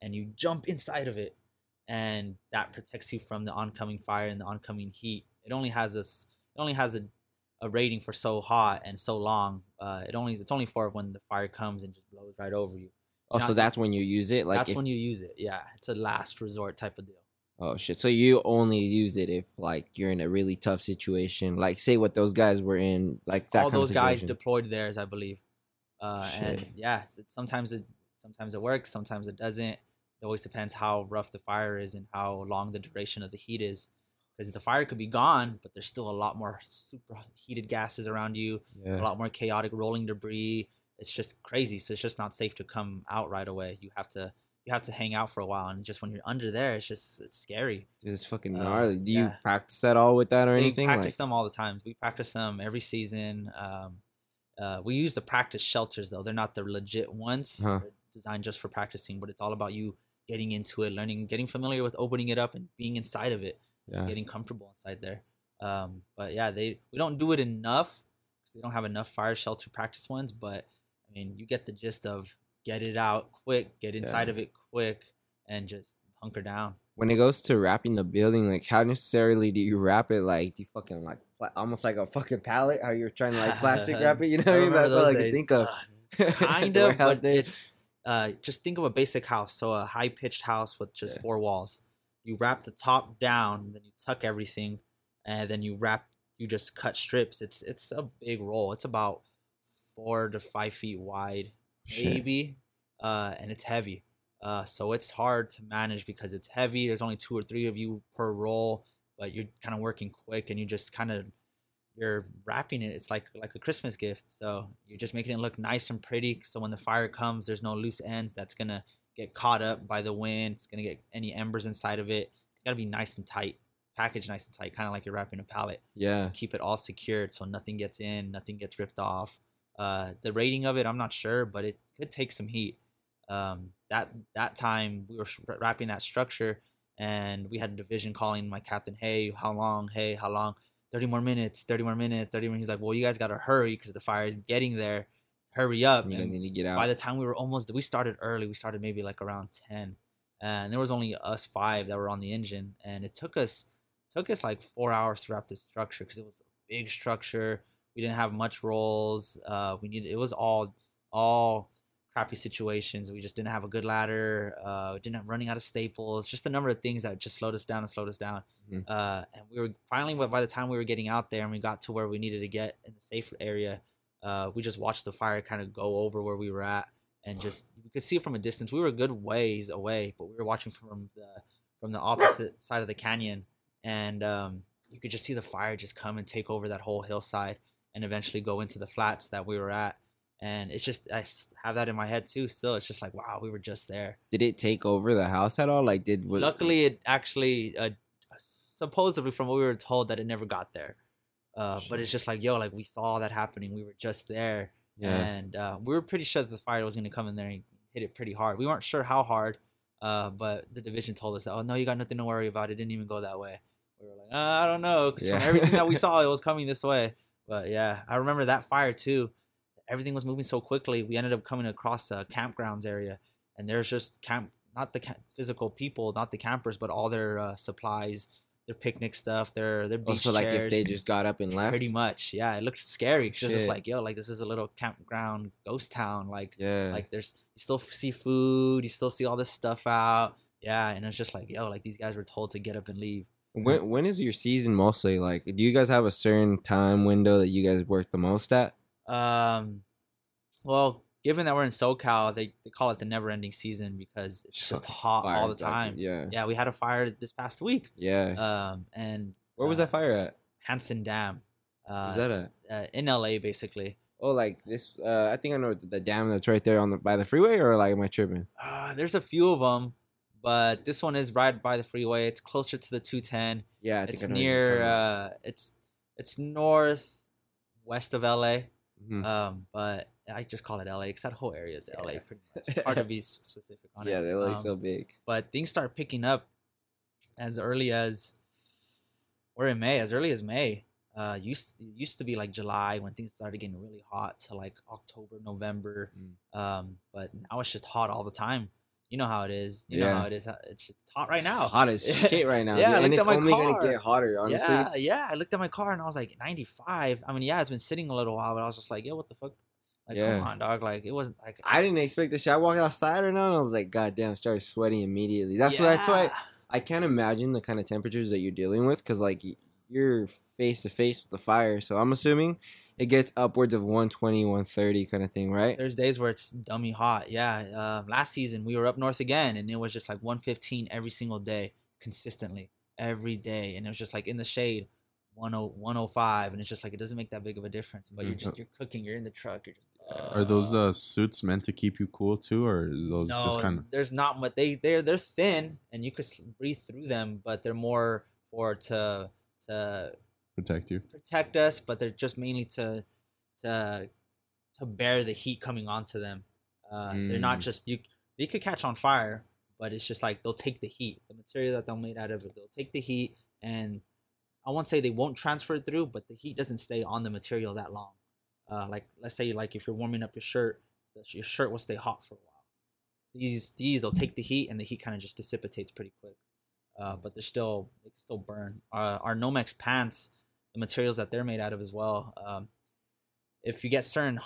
and you jump inside of it, and that protects you from the oncoming fire and the oncoming heat. It only has this. It only has a, a rating for so hot and so long. Uh, it only it's only for when the fire comes and just blows right over you. Oh, so that's when you use it. Like, That's if- when you use it. Yeah, it's a last resort type of deal. oh shit. So you only use it if like you're in a really tough situation. Like, say what those guys were in. Like that All those guys deployed theirs, I believe. Uh, and yeah, sometimes it sometimes it works, sometimes it doesn't. It always depends how rough the fire is and how long the duration of the heat is. Because the fire could be gone, but there's still a lot more super heated gases around you, a lot more chaotic rolling debris. It's just crazy. So it's just not safe to come out right away. You have to you have to hang out for a while, and just when you're under there, it's just it's scary. Dude, it's fucking Uh, gnarly. Do you yeah. practice at all with that or we anything? practice Like, them all the times. We practice them every season. Um, uh, we use the practice shelters though; they're not the legit ones. Huh. They're designed just for practicing, but it's all about you getting into it, learning, getting familiar with opening it up and being inside of it, yeah. getting comfortable inside there. Um, but yeah, they we don't do it enough because they don't have enough fire shelter practice ones. But I mean, you get the gist of get it out quick, get inside Yeah. of it quick, and just hunker down. When it goes to wrapping the building, like how necessarily do you wrap it? Like, do you fucking like pla- almost like a fucking pallet? How you're trying to like plastic wrap it? You know what I mean? That's all I can think of. Uh, kind of, but days. it's uh, just think of a basic house. So a high pitched house with just Yeah. four walls. You wrap the top down, then you tuck everything, and then you wrap. You just cut strips. It's it's a big roll. It's about four to five feet wide, Shit. maybe, uh, and it's heavy. Uh, so it's hard to manage because it's heavy. There's only two or three of you per roll, but you're kind of working quick, and you just kind of you're wrapping it. It's like like a Christmas gift. So you're just making it look nice and pretty. So when the fire comes, there's no loose ends that's gonna get caught up by the wind. It's gonna get any embers inside of it. It's gotta be nice and tight, packaged nice and tight, kind of like you're wrapping a pallet. Yeah. To keep it all secured so nothing gets in, nothing gets ripped off. Uh, the rating of it, I'm not sure, but it could take some heat. Um, that that time we were wrapping that structure, and we had a division calling my captain, "Hey, how long? Hey, how long? 30 more minutes, 30 more minutes, 30 more. He's like, well, you guys got to hurry because the fire is getting there. Hurry up. You guys need to get out. by the time we were almost, we started early. We started maybe like around 10. And there was only us five that were on the engine. And it took us, took us like four hours to wrap this structure because it was a big structure. We didn't have much rolls. Uh, we needed, it was all, all crappy situations. We just didn't have a good ladder. Uh, we didn't have running out of staples. Just a number of things that just slowed us down and slowed us down. Mhm. Uh, and we were finally, by the time we were getting out there and we got to where we needed to get in the safe area, uh, we just watched the fire kind of go over where we were at, and just we could see it from a distance. We were a good ways away, but we were watching from the from the opposite side of the canyon, and um, you could just see the fire just come and take over that whole hillside, and eventually go into the flats that we were at. And it's just I have that in my head too. Still, it's just like wow, we were just there. Did it take over the house at all? Like, did was, Luckily, it actually uh, supposedly from what we were told that it never got there. Uh, but it's just like yo, like we saw that happening. We were just there, Yeah. and uh, we were pretty sure that the fire was going to come in there and hit it pretty hard. We weren't sure how hard, uh, but the division told us, "Oh no, you got nothing to worry about. It didn't even go that way." We were like, uh, "I don't know," 'cause Yeah. from everything that we saw, it was coming this way. But yeah, I remember that fire too. Everything was moving so quickly. We ended up coming across a campgrounds area, and there's just camp, not the ca- physical people, not the campers, but all their uh, supplies, their picnic stuff, their their beach Also, like if they just got up and left. Pretty much, yeah. It looked scary. 'cause It was just like, yo, like this is a little campground ghost town. Like, Yeah. like there's you still see food, you still see all this stuff out. Yeah, and it's just like, yo, like these guys were told to get up and leave. when when is your season mostly like? Do you guys have a certain time window that you guys work the most at? Um, well, given that we're in SoCal, they, they call it the never-ending season because it's just Fucking hot all the time. Yeah. Yeah, we had a fire this past week. Yeah. Um, and Where was uh, that fire at? Hansen Dam. Uh, Where's that at? uh, in LA, basically. Oh, like this. Uh, I think I know the dam that's right there on the by the freeway, or like am I tripping? Uh, there's a few of them, but this one is right by the freeway. It's closer to the 210. Yeah, I it's near. Uh, it's it's north west of LA. Mhm. Um, but I just call it LA because that whole area is LA Yeah. pretty much. Hard to be specific on yeah, it. they're like Um, so big. but things start picking up as early as we're in May, as early as May. Uh, used used to be like July when things started getting really hot to like October, November. Mm. Um, but now it's just hot all the time. You know how it is. You know Yeah. how it is. It's just hot right It's now. hot as shit right now. Yeah, dude, I and it's only car. gonna get hotter. Honestly, Yeah, yeah. I looked at my car and I was like 95. I mean, yeah, it's been sitting a little while, but I was just like, yeah, what the fuck? Like, Yeah. come on, dog. Like, it wasn't like I didn't expect this. shit. I walked outside right now and I was like, God damn, started sweating immediately. That's why. That's why Yeah. I can't imagine the kind of temperatures that you're dealing with because like you're face to face with the fire. So I'm assuming it gets upwards of 120, 130 kind of thing, right? There's days where it's dummy hot. Yeah. Uh, last season we were up north again, and it was just like 115 every single day, consistently every day, and it was just like in the shade, 10 105, and it's just like it doesn't make that big of a difference. But you're just you're cooking, you're in the truck, you're just. Are those uh, uh, suits meant to keep you cool too, or is those no, just kind of? there's not much. They they're they're thin, and you could breathe through them, but they're more for to to protect you? protect us, but they're just mainly to to to bear the heat coming onto them. Uh, They're not Mm. just you. They could catch on fire, but it's just like they'll take the heat. The material that they're made out of, they'll take the heat, and I won't say they won't transfer it through, but the heat doesn't stay on the material that long. Uh, like let's say like if you're warming up your shirt, your shirt will stay hot for a while. These these they'll take the heat, and the heat kind of just dissipates pretty quick. Uh, but they're still they can still burn. Uh, our Nomex pants, the materials that they're made out of as well. Um, if you get certain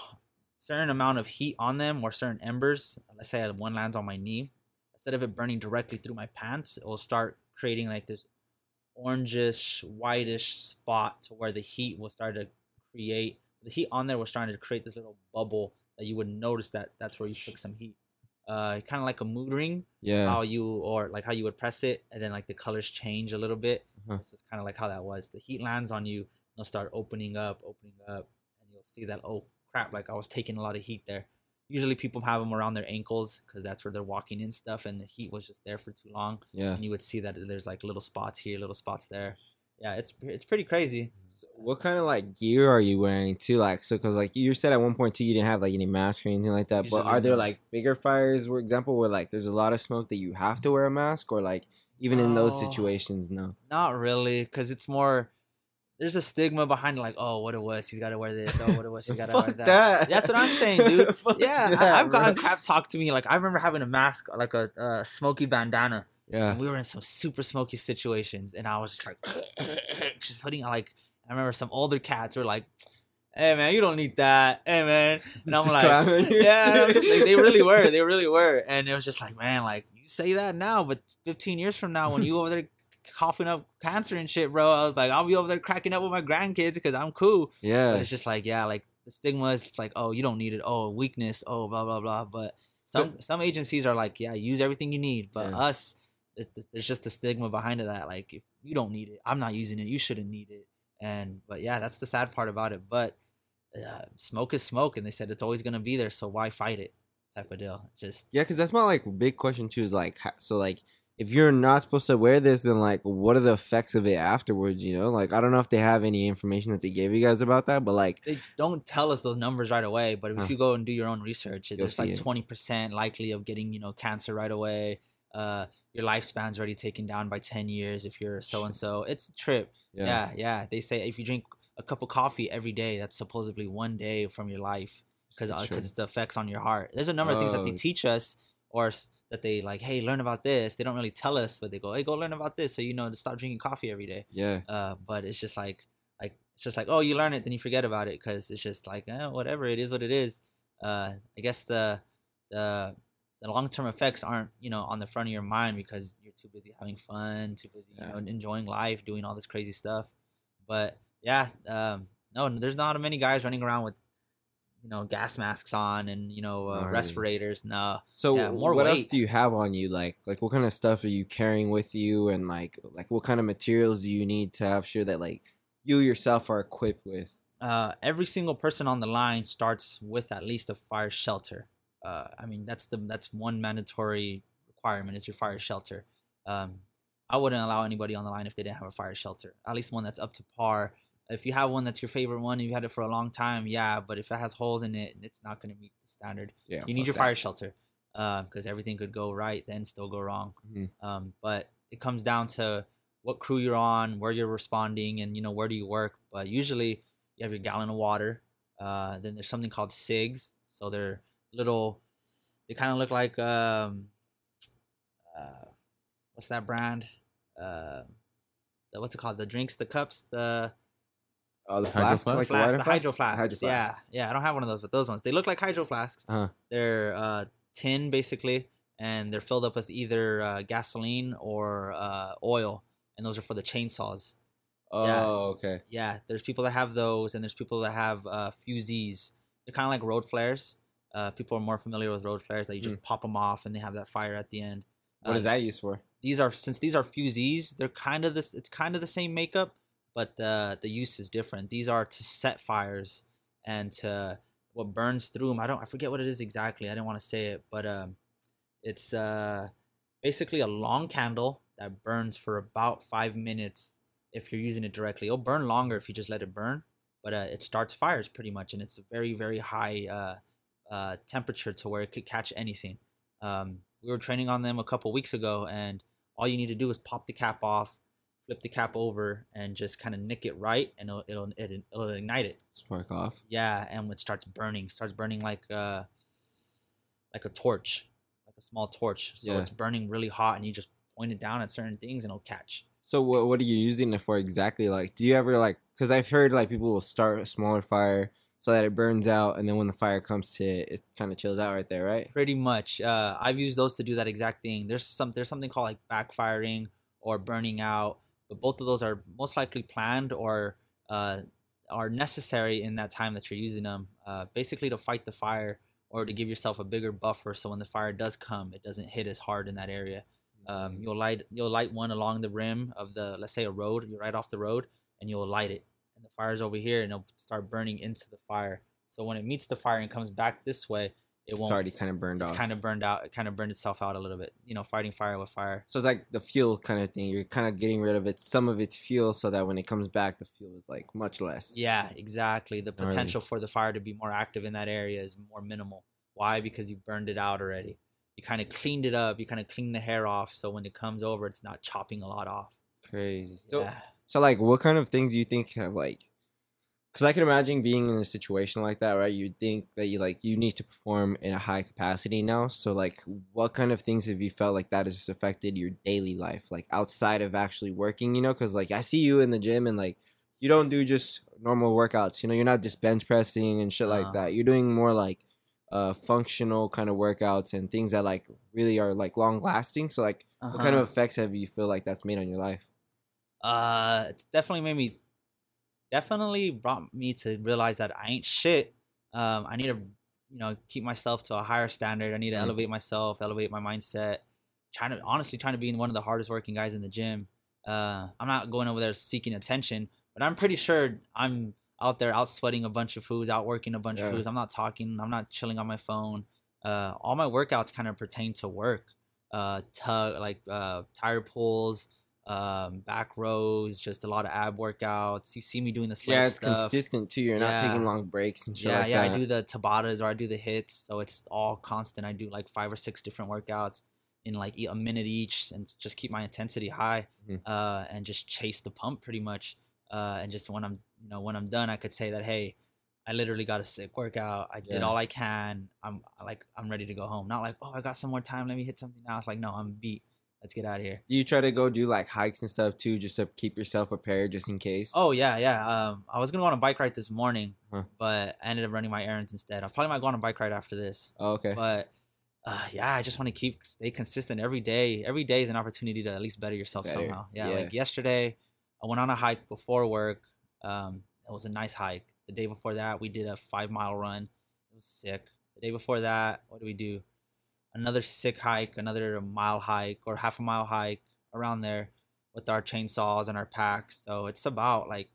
certain amount of heat on them or certain embers, let's say one lands on my knee, instead of it burning directly through my pants, it will start creating like this orangish, whitish spot to where the heat will start to create the heat on there was starting to create this little bubble that you would notice that that's where you took some heat. Uh, kind of like a mood ring, Yeah. how you or like how you would press it, and then like the colors change a little bit. Uh-huh. This is kind of like how that was. The heat lands on you, it'll start opening up, opening up, and you'll see that oh crap, like I was taking a lot of heat there. Usually people have them around their ankles because that's where they're walking in stuff, and the heat was just there for too long, Yeah. and you would see that there's like little spots here, little spots there. Yeah, it's it's pretty crazy. So what kind of like gear are you wearing too? Like, so because like you said at one point too, you didn't have like any mask or anything like that. but are there like bigger fires, for example, where like there's a lot of smoke that you have to wear a mask, or like even in those situations, no. Not really, because it's more. There's a stigma behind it, like, oh, what it was, he's got to wear this. Oh, what it was, he's got to wear that. that. That's what I'm saying, dude. Yeah, that, I, I've gotten crap talked to me. Like, I remember having a mask, like a uh, smoky bandana, Yeah. and we were in some super smoky situations, and I was just like, just putting like, I remember some older cats were like, "Hey man, you don't need that." Hey man, and I'm Just like, clowning on you and yeah, I'm shit. just like, they really were, they really were, and it was just like, man, like you say that now, but 15 years from now, when you over there coughing up cancer and shit, bro, I was like, I'll be over there cracking up with my grandkids because I'm cool. Yeah. But it's just like, yeah, like the stigma is it's like, oh, you don't need it. Oh, weakness. Oh, blah blah blah. But some some agencies are like, yeah, use everything you need. But Yeah. us, there's just a stigma behind it that like, if you don't need it, I'm not using it. You shouldn't need it. And but yeah, that's the sad part about it. But uh, smoke is smoke, and they said it's always gonna be there. So why fight it? Type of deal. Just Yeah, because that's my like big question too. Is like, so like, if you're not supposed to wear this, then like, what are the effects of it afterwards? You know, like, I don't know if they have any information that they gave you guys about that, but like, they don't tell us those numbers right away, but if Huh. you go and do your own research, see like it. twenty percent likely of getting you know cancer right away. Uh, your lifespan's already taken down by ten years if you're so and so. It's a trip. yeah, Yeah. yeah, They say if you drink a cup of coffee every day, that's supposedly one day from your life because because the effects on your heart. There's a number of things that they Oh. teach us or that they like, hey, learn about this. They don't really tell us, but they go, hey, go learn about this, so you know to stop drinking coffee every day yeah, uh but it's just like like it's just like oh you learn it then you forget about it because it's just like eh, whatever it is what it is uh i guess the the the long-term effects aren't you know on the front of your mind because you're too busy having fun too busy you know enjoying life doing all this crazy stuff. But yeah um no there's not many guys running around with you know gas masks on and you know uh, respirators. No. So Yeah, more what else do you have on you? Like, like what kind of stuff are you carrying with you, and like, like what kind of materials do you need to have sure that like you yourself are equipped with? uh, every single person on the line starts with at least a fire shelter. Uh, I mean, that's the that's one mandatory requirement is your fire shelter. Um, I wouldn't allow anybody on the line if they didn't have a fire shelter, at least one that's up to par If you have one that's your favorite one and you've had it for a long time, yeah. But if it has holes in it, and it's not going to meet the standard. Yeah, you need your that. fire shelter because everything could go right, then still go wrong. Mhm. Um, but it comes down to what crew you're on, where you're responding, and you know where do you work. But usually you have your gallon of water. Uh, then there's something called SIGGs. So they're little. They kind of look like um, uh, what's that brand? Uh, the, what's it called? The drinks, the cups, the Oh, the Hydro flask, flask? like the flask, water the hydro flasks. Hydro Yeah, yeah. I don't have one of those, but those ones they look like hydro flasks. Uh-huh. They're uh, tin basically, and they're filled up with either uh, gasoline or uh, oil, and those are for the chainsaws. Oh, Yeah. okay. Yeah, there's people that have those, and there's people that have uh, fusees. They're kind of like road flares. Uh, people are more familiar with road flares that you just pop them off, and they have that fire at the end. What Uh, is that used for? these are since these are fusees, they're kind of this. It's kind of the same makeup, but uh, the use is different. These are to set fires and to what burns through them. I don't. I forget what it is exactly. I didn't want to say it, but um, it's uh, basically a long candle that burns for about five minutes if you're using it directly. It'll burn longer if you just let it burn, but uh, it starts fires pretty much, and it's a very very high uh, temperature to where it could catch anything. Um, we were training on them a couple weeks ago, and all you need to do is pop the cap off, flip the cap over, and just kind of nick it right, and it'll it'll, it'll, it'll ignite it. Spark off. Yeah, and it starts burning, starts burning like uh like a torch, like a small torch. So Yeah. it's burning really hot, and you just point it down at certain things, and it'll catch. So what what are you using it for exactly? Like, do you ever like? Because I've heard like people will start a smaller fire so that it burns out, and then when the fire comes to it, it kind of chills out right there, right? Pretty much. Uh, I've used those to do that exact thing. There's some there's something called like backfiring or burning out, but both of those are most likely planned or uh, are necessary in that time that you're using them. Uh, basically to fight the fire or to give yourself a bigger buffer, so when the fire does come, it doesn't hit as hard in that area. Um, you'll light you'll light one along the rim of the let's say a road. You're right off the road, and you'll light it, and the fire's over here, and it'll start burning into the fire. So when it meets the fire and comes back this way, it It's won't already kind of burned it's off. kind of burned out. It kind of burned itself out a little bit. You know, fighting fire with fire. So it's like the fuel kind of thing. You're kind of getting rid of it, some of its fuel, so that when it comes back, the fuel is like much less. Yeah, exactly. The potential for the fire to be more active in that area is more minimal. Why? Because you burned it out already. You kind of cleaned it up. You kind of cleaned the hair off, so when it comes over, it's not chopping a lot off. Crazy. So yeah. So like, what kind of things do you think have like? Because I can imagine being in a situation like that, right? You'd think that you like you need to perform in a high capacity now. So like, what kind of things have you felt like that has affected your daily life, like outside of actually working? You know, because like I see you in the gym and like you don't do just normal workouts. You know, you're not just bench pressing and shit like Uh. that. You're doing more like uh functional kind of workouts and things that like really are like long lasting. So like, what kind of Uh-huh. effects have you feel like that's made on your life? Uh, it's definitely made me, definitely brought me to realize that I ain't shit. Um, I need to, you know, keep myself to a higher standard. I need to elevate myself, elevate my mindset. Trying to honestly trying to be one of the hardest working guys in the gym. Uh, I'm not going over there seeking attention, but I'm pretty sure I'm out there out sweating a bunch of foods, out working a bunch Yeah. of foods. I'm not talking. I'm not chilling on my phone. Uh, all my workouts kind of pertain to work. Uh, tug like uh, tire pulls, um, back rows, just a lot of ab workouts. You see me doing the Yeah, it's stuff. consistent too. You're not taking long breaks and shit Yeah, like yeah, that. I do the Tabatas or I do the hits, so it's all constant. I do like five or six different workouts in like a minute each, and just keep my intensity high, Mhm. uh, and just chase the pump pretty much. Uh, and just when I'm, you know, when I'm done, I could say that, hey, I literally got a sick workout. I did Yeah. all I can. I'm like, I'm ready to go home. Not like, oh, I got some more time. Let me hit something else. Like, no, I'm beat. Let's get out of here. Do you try to go do like hikes and stuff too, just to keep yourself prepared, just in case? Oh yeah, yeah. Um, I was gonna go on a bike ride this morning, Huh. but I ended up running my errands instead. I probably might go on a bike ride after this. Oh, okay. But uh, yeah, I just want to keep stay consistent every day. Every day is an opportunity to at least better yourself Better, somehow. Yeah, yeah. like yesterday, I went on a hike before work. Um, it was a nice hike. The day before that, we did a five mile run. It was sick. The day before that, what did we do? Another sick hike, another mile hike or half a mile hike around there with our chainsaws and our packs. So it's about like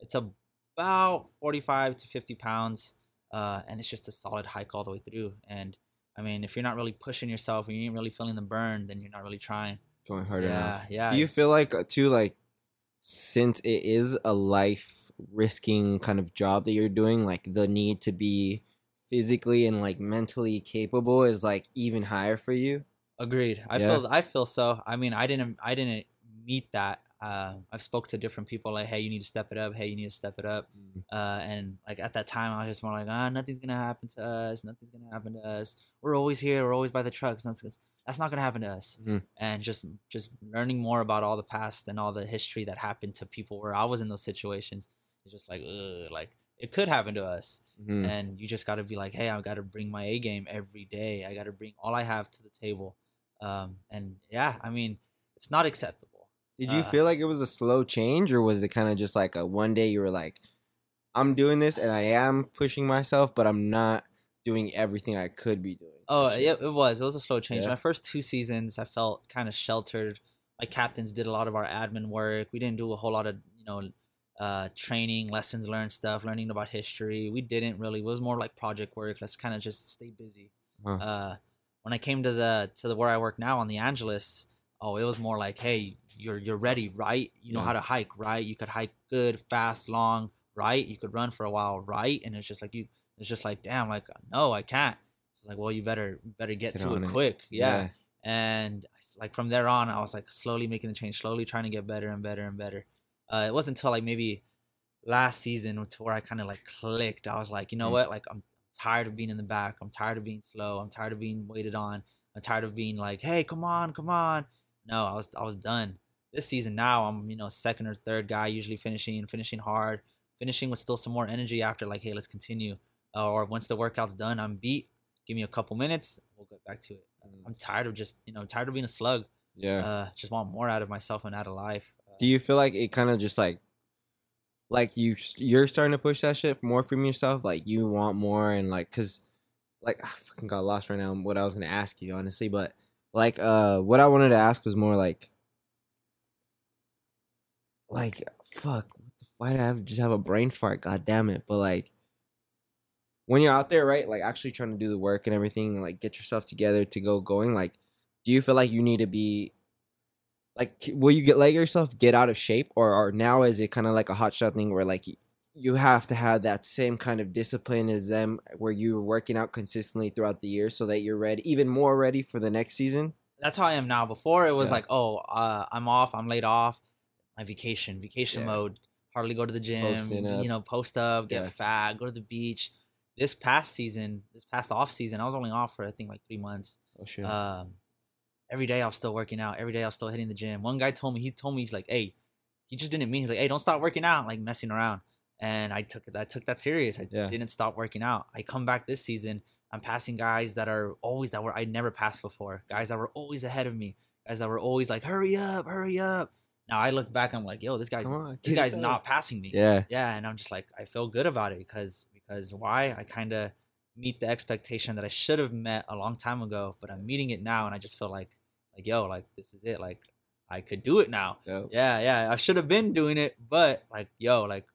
it's about 45 to 50 pounds uh, and it's just a solid hike all the way through and i mean if you're not really pushing yourself and you ain't really feeling the burn then you're not really trying Going hard yeah enough. yeah Do you feel like uh, too like since it is a life risking kind of job that you're doing, like the need to be physically and like mentally capable is like even higher for you. Agreed. I Yeah. feel I feel so. I mean, I didn't I didn't meet that. Uh, I've spoke to different people like, hey, you need to step it up. Hey, you need to step it up. Uh, and like at that time, I was just more like, ah, nothing's gonna happen to us. Nothing's gonna happen to us. We're always here. We're always by the trucks. That's that's not gonna happen to us. Mhm. And just just learning more about all the past and all the history that happened to people where I was in those situations. It's just like, ugh, like it could happen to us Mhm. and you just got to be like hey i got to bring my a game every day i got to bring all i have to the table um and yeah i mean it's not acceptable Did you Uh, feel like it was a slow change, or was it kind of just like a one day you were like, I'm doing this and I am pushing myself, but I'm not doing everything I could be doing? oh Shit. yeah it was it was a slow change Yeah. my first two seasons i felt kind of sheltered my captains did a lot of our admin work we didn't do a whole lot of you know uh training lessons learned stuff learning about history. We didn't really it was more like project work let's kind of just stay busy. Huh. uh when i came to the to the where i work now on the angeles oh it was more like hey you're you're ready right? You know Yeah. how to hike right? You could hike good fast long right? You could run for a while right? And it's just like you it's just like damn like no i can't. It's like well you better better get, Get to it it. quick. Yeah. And like from there on i was like slowly making the change slowly trying to get better and better and better uh, it wasn't until like maybe last season to where i kind of like clicked. I was like you know Mm. what? Like i'm tired of being in the back. I'm tired of being slow. I'm tired of being waited on. I'm tired of being like hey come on come on no i was i was done. This season now i'm you know second or third guy usually finishing finishing hard finishing with still some more energy after like hey let's continue. Uh, or once the workout's done i'm beat. Give me a couple minutes we'll get back to it. Mm. i'm tired of just you know tired of being a slug. Yeah. uh just want more out of myself and out of life Do you feel like it kind of just like, like you you're starting to push that shit more from yourself? Like you want more and like, cause, like I fucking got lost right now. What I was gonna ask you, honestly, but like, uh, what I wanted to ask was more like, like fuck, why did I have, just have a brain fart? God damn it! But like, when you're out there, right, like actually trying to do the work and everything, like get yourself together to go going, like, do you feel like you need to be like will you get let yourself get out of shape or, or now is it kind of like a hot shot thing where like you have to have that same kind of discipline as them where you're working out consistently throughout the year so that you're ready even more ready for the next season that's how I am now. Before it was Yeah. like, oh, uh, I'm off, I'm laid off, my vacation, vacation Yeah. mode. Hardly go to the gym, you know, post up, get Yeah. fat, go to the beach. This past season, this past off season, I was only off for I think like three months. oh shit Um, every day I was still working out. Every day I was still hitting the gym. One guy told me, he told me he's like, hey, he just didn't mean he's like, hey, don't stop working out, like messing around. And I took it, I took that serious. I Yeah. didn't stop working out. I come back this season. I'm passing guys that are always that were I never passed before. Guys that were always ahead of me. Guys that were always like, hurry up, hurry up. Now I look back, I'm like, yo, this guy's on, this guy's not passing me yeah yeah and i'm just like i feel good about it because because why i kind of meet the expectation that i should have met a long time ago but i'm meeting it now and i just feel like like yo like this is it like i could do it now dope. yeah yeah i should have been doing it but like yo like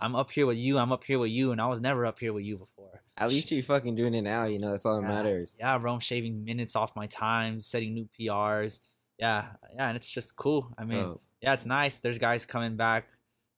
i'm up here with you i'm up here with you and i was never up here with you before at least you're fucking doing it now you know that's all that Yeah. matters yeah rome shaving minutes off my time setting new prs yeah yeah and it's just cool i mean Dope. yeah, it's nice. There's guys coming back.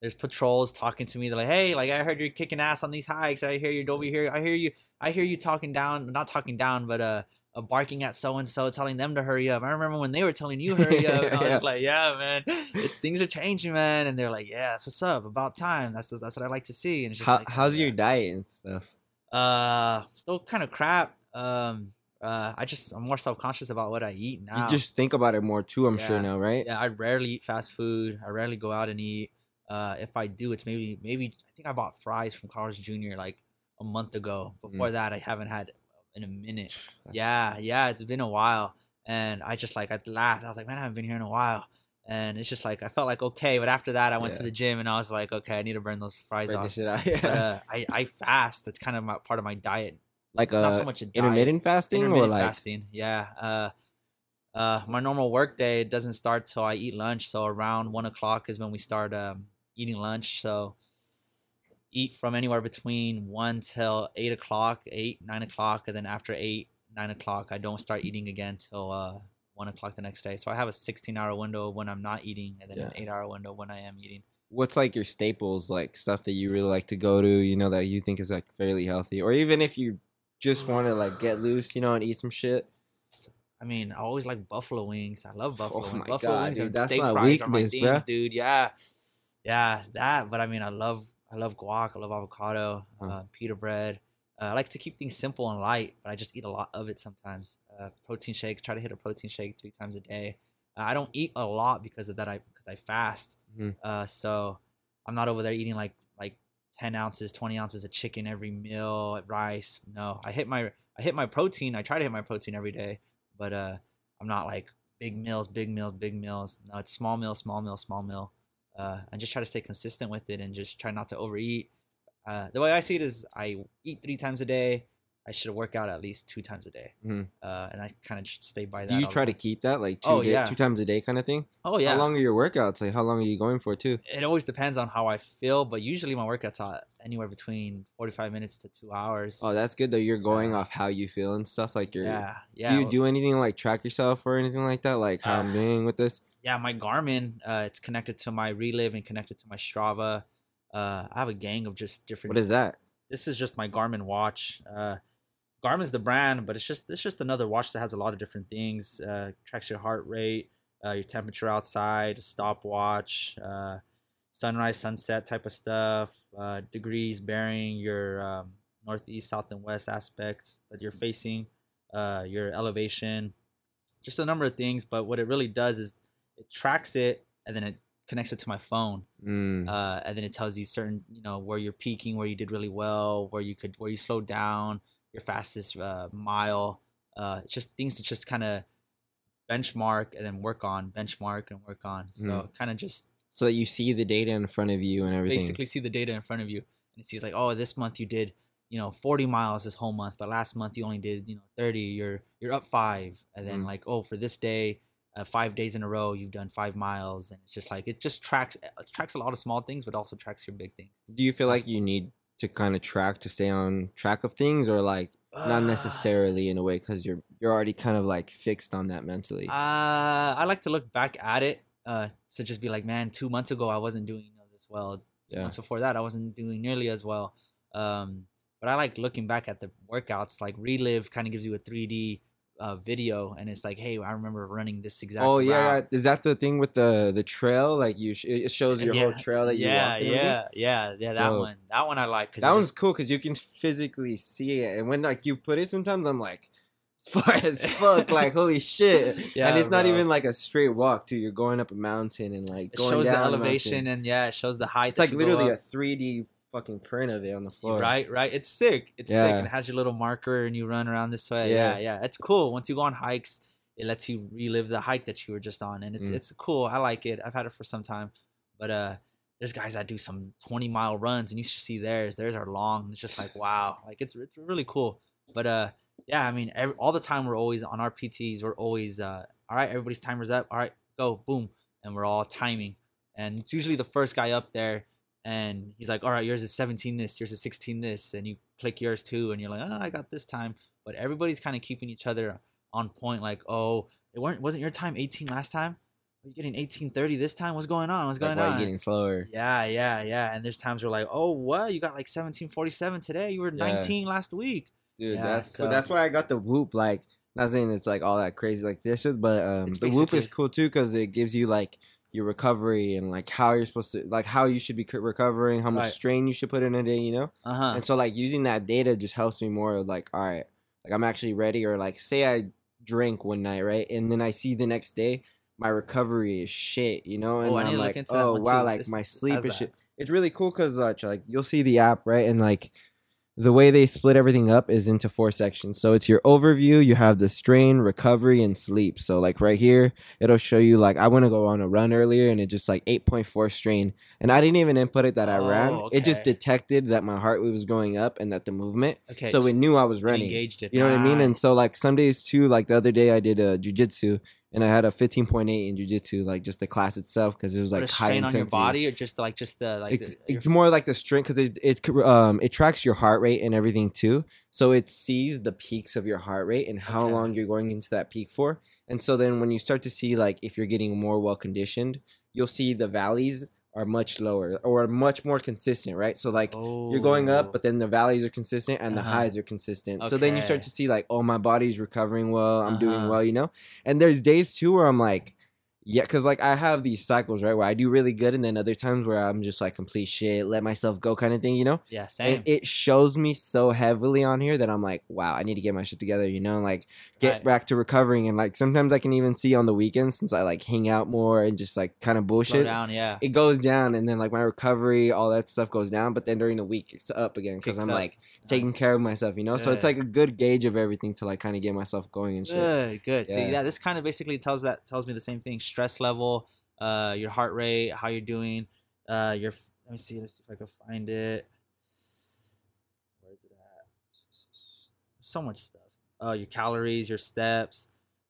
There's patrols talking to me. They're like, "Hey, like I heard you're kicking ass on these hikes. I hear you're over here. I hear you. I hear you talking down, not talking down, but uh, uh barking at so and so, telling them to hurry up. I remember when they were telling you hurry up. And I was Yeah. like, "Yeah, man, it's things are changing, man." And they're like, "Yeah, that's what's up. About time. That's that's what I like to see." And it's just How, like, how's yeah. your diet and stuff uh still kind of crap. Um, uh, I just I'm more self conscious about what I eat now. you just think about it more too i'm sure now right Yeah, I rarely eat fast food. I rarely go out and eat. Uh, if I do, it's maybe maybe I think I bought fries from Carl's Jr. like a month ago. Before that, I haven't had in a minute. Yeah, yeah, it's been a while, and I just like I laughed. I was like, man, I haven't been here in a while, and it's just like I felt like okay. But after that, I went to the gym and I was like, okay, I need to burn those fries the off. out. But, uh, I I fast. That's kind of my part of my diet. like It's not uh so much a diet. intermittent fasting or like fasting. Yeah. Uh, uh, my normal work day doesn't start till I eat lunch. So around one o'clock is when we start um, eating lunch. So eat from anywhere between one till eight o'clock, eight nine o'clock, and then after eight nine o'clock, I don't start eating again till uh, one o'clock the next day. So I have a 16 hour window when I'm not eating, and then an eight hour window when I am eating. What's like your staples, like stuff that you really like to go to, you know, that you think is like fairly healthy, or even if you just want to like get loose, you know, and eat some shit. I mean, I always like buffalo wings. I love buffalo Oh wings. my Buffalo God, wings dude, and that's steak my fries are my weakness, things, bruh. dude. Yeah, yeah, that. But I mean, I love, I love guac. I love avocado, Huh. uh, pita bread. Uh, I like to keep things simple and light, but I just eat a lot of it sometimes. Uh, protein shakes. Try to hit a protein shake three times a day. Uh, I don't eat a lot because of that. I because I fast. Uh, so I'm not over there eating like like ten ounces, twenty ounces of chicken every meal, rice. No, I hit my I hit my protein. I try to hit my protein every day, but uh, I'm not like big meals, big meals, big meals. No, it's small meal, small meal, small meal. Uh, I just try to stay consistent with it and just try not to overeat. Uh, the way I see it is, I eat three times a day. I should work out at least two times a day, Mhm. uh, and I kind of stay by that. Do you try to keep that like two Oh, day, yeah. two times a day kind of thing? Oh yeah. How long are your workouts? Like how long are you going for too? it always depends on how I feel, but usually my workouts are anywhere between 45 minutes to two hours. Oh, that's good though. You're going Uh, off how you feel and stuff. Like you're. yeah, yeah. do you do anything like track yourself or anything like that? Like how I'm Uh, doing with this? yeah, my Garmin, uh, it's connected to my Relive and connected to my Strava. Uh, I have a gang of just different. What is that? This is just my Garmin watch. Garmin's the brand, but it's just it's just another watch that has a lot of different things. Uh, tracks your heart rate, uh, your temperature outside, stopwatch, uh, sunrise, sunset type of stuff, uh, degrees, bearing, your um, northeast, south, and west aspects that you're facing, uh, your elevation, just a number of things. But what it really does is it tracks it and then it connects it to my phone Mm. uh, and then it tells you certain you know where you're peaking where you did really well where you could where you slowed down your fastest uh, mile uh, just things to just kind of benchmark and then work on benchmark and work on. So kind of just so that you see the data in front of you and everything. basically see the data in front of you and it sees like oh this month you did you know 40 miles this whole month but last month you only did you know 30 you're you're up five. And then Mm. like oh for this day uh, five days in a row you've done five miles. And it's just like it just tracks it tracks a lot of small things but also tracks your big things. Do you feel like you need to kind of track to stay on track of things, or like not Uh, necessarily in a way because you're you're already kind of like fixed on that mentally? Uh, I like to look back at it. Uh, to just be like, man, two months ago I wasn't doing this well. Two Yeah. months before that I wasn't doing nearly as well. Um, but I like looking back at the workouts. Like Relive kind of gives you a 3D uh, video, and it's like, hey, I remember running this exact. oh yeah, route. yeah, is that the thing with the the trail? Like you, sh- it shows your whole trail that you yeah, walked. yeah, yeah, yeah. That one, that one I like. Cause That one's just- cool because you can physically see it, and when like you put it, sometimes I'm like, as far as fuck, like holy shit. Yeah, and it's not even like a straight walk too. You're going up a mountain and like It going shows the down a elevation mountain. and yeah, it shows the height. It's like literally a 3D fucking print of it on the floor. Right, right. It's sick. It's sick. Yeah. And it has your little marker and you run around this way. Yeah. Yeah, yeah. It's cool. Once you go on hikes, it lets you relive the hike that you were just on. And it's Mm. it's cool. I like it. I've had it for some time. But uh there's guys that do some 20 mile runs and you should see theirs. Theirs are long. It's just like wow. Like it's it's really cool. But uh yeah, I mean every, all the time we're always on our PTs, we're always uh all right, everybody's timer's up. All right, go, boom. And we're all timing. And it's usually the first guy up there and he's like, "All right, yours is 17 this, yours is 16 this," and you click yours too, and you're like, "Oh, I got this time." But everybody's kind of keeping each other on point. Like, "Oh, it weren't wasn't your time 18 last time? Are you getting 18:30 this time? What's going on? What's Like going why on?" you getting slower? yeah, yeah, yeah. And there's times where like, "Oh, what? You got like 17:47 today? You were Yeah. 19 last week." Dude, Yeah, that's so- but that's why I got the whoop. Like, not saying it's like all that crazy like this is, but um, the whoop is cool too because it gives you like your recovery and like how you're supposed to like how you should be recovering, how much Right. strain you should put in a day, you know. Uh huh. And so like using that data just helps me more. Like, all right, like I'm actually ready. Or like, say I drink one night, right, and then I see the next day my recovery is shit, you know, and Oh, I'm like, oh wow, too. like my sleep is that. shit. It's really cool because uh, like you'll see the app, right, and like the way they split everything up is into four sections. So it's your overview, you have the strain, recovery, and sleep. So like right here, it'll show you like I want to go on a run earlier and it just like 8.4 strain. And I didn't even input it that I ran. Oh, It just detected that my heart rate was going up and that the movement. Okay. So it knew I was running. engaged it. You know what I mean? And so like some days too, like the other day I did uh, jujitsu and I had a 15.8 in jujitsu, like just the class itself, because it was Put like a high strain on intensity. your body or just like just the like it's, the, it's more like the strength because it it um it tracks your heart rate and everything too. So it sees the peaks of your heart rate and how Okay. long you're going into that peak for. And so then when you start to see like if you're getting more well conditioned, you'll see the valleys are much lower or much more consistent, right? So like you're going Oh. up, but then the valleys are consistent and the Uh-huh. highs are consistent. So then you start to see like, oh, my body's recovering well. I'm doing Uh-huh. well, you know. And there's days too where I'm like, yeah, because like I have these cycles, right, where I do really good, and then other times where I'm just like complete shit, let myself go, kind of thing, you know. yeah, same. And it shows me so heavily on here that I'm like, wow, I need to get my shit together, you know, and like get Right. back to recovering. And like sometimes I can even see on the weekends since I like hang out more and just like kind of bullshit. Slow down, yeah. it goes down and then like my recovery all that stuff goes down but then during the week it's up again because i'm up. like taking care of myself you know so it's like a good gauge of everything to like kind of get myself going and shit Good, good. See, Yeah. yeah, this kind of basically tells that tells me the same thing: stress level, uh, your heart rate, how you're doing, uh, your. Let me see. Let's see if I can find it. Where is it at? So much stuff. Uh, your calories, your steps.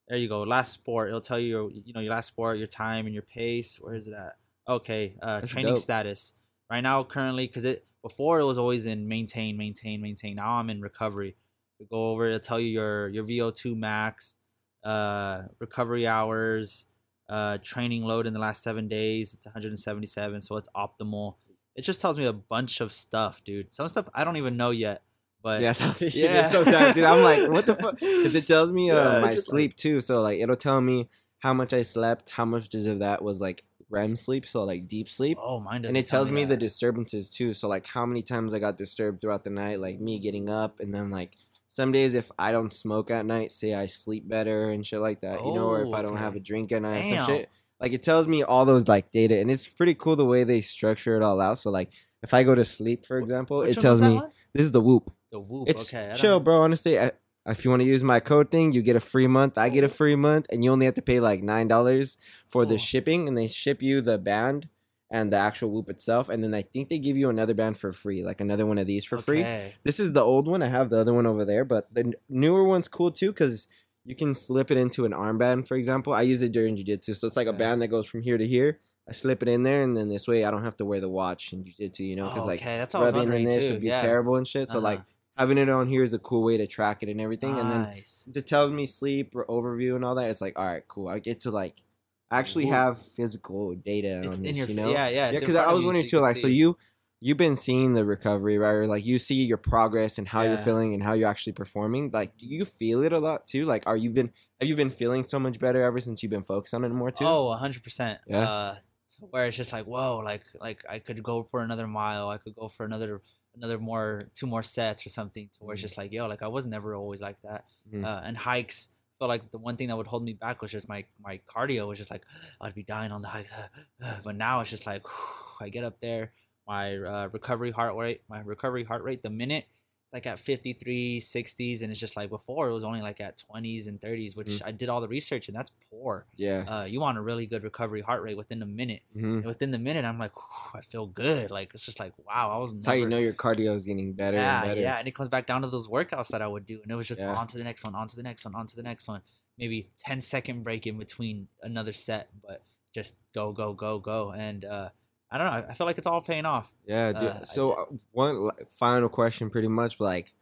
There you go. Last sport. It'll tell you your, you know, your last sport, your time, and your pace. Where is it at? Okay. Uh, That's training dope. status. Right now, currently, because it before it was always in maintain, maintain, maintain. Now I'm in recovery. We go over to tell you your your VO2 max, uh, recovery hours, uh, training load in the last seven days. It's 177, so it's optimal. It just tells me a bunch of stuff, dude. Some stuff I don't even know yet, but yeah so this shit Yeah. is so tight dude i'm like what the fuck because it tells me uh, Yeah, my sleep too so like it'll tell me how much i slept how much of that was like rem sleep so like deep sleep oh, mine doesn't. and it tell tells me the disturbances too so like how many times i got disturbed throughout the night like me getting up and then like some days if i don't smoke at night say i sleep better and shit like that you know or if Oh, i don't oh, have a drink at night Damn. some shit like it tells me all those like data and it's pretty cool the way they structure it all out so like if i go to sleep for example Which it tells me one? this is the whoop the whoop. it's okay, chill bro honestly I, if you want to use my code thing you get a free month i get a free month and you only have to pay like nine dollars for the Oh. shipping and they ship you the band and the actual whoop itself and then i think they give you another band for free like another one of these for free this is the old one i have the other one over there but the newer one's cool too because you can slip it into an armband for example i use it during jiu-jitsu so it's like a band that goes from here to here i slip it in there and then this way i don't have to wear the watch in jiu-jitsu you know because Oh, like okay, that's all I was rubbing in this too. would be yeah. terrible and shit so like Uh-huh. having it on here is a cool way to track it and everything and then Nice. it tells me sleep or overview and all that it's like all right cool i get to like actually Ooh. have physical data It's on in this your you know yeah, yeah. yeah because i was wondering too like so you you've been seeing the recovery right or like you see your progress and how you're feeling and how you're actually performing like do you feel it a lot too like are you been have you been feeling so much better ever since you've been focused on it more too Oh, hundred percent. Yeah? Uh, so where it's just like, whoa, like like I could go for another mile. I could go for another another more two more sets or something. To where it's Mhm. just like, yo, like I was never always like that. Mhm. Uh, and hikes. Felt like the one thing that would hold me back was just my my cardio was just like I'd be dying on the hike, but now it's just like I get up there, my uh, recovery heart rate, my recovery heart rate, the minute it's like at 53 60s and it's just like before it was only like at 20s and 30s which Mm. i did all the research and that's poor yeah uh, you want a really good recovery heart rate within a minute. Mhm. And within the minute, I'm like, I feel good. Like it's just like, wow, I was That's never. how you know your cardio is getting better yeah, and better. yeah, and it comes back down to those workouts that I would do, and it was just Yeah. on to the next one, on to the next one, on to the next one. Maybe 10 second break in between another set, but just go, go, go, go, and uh, I don't know. I- feel like it's all paying off. Yeah, dude. Uh, so uh, one final question, pretty much, like,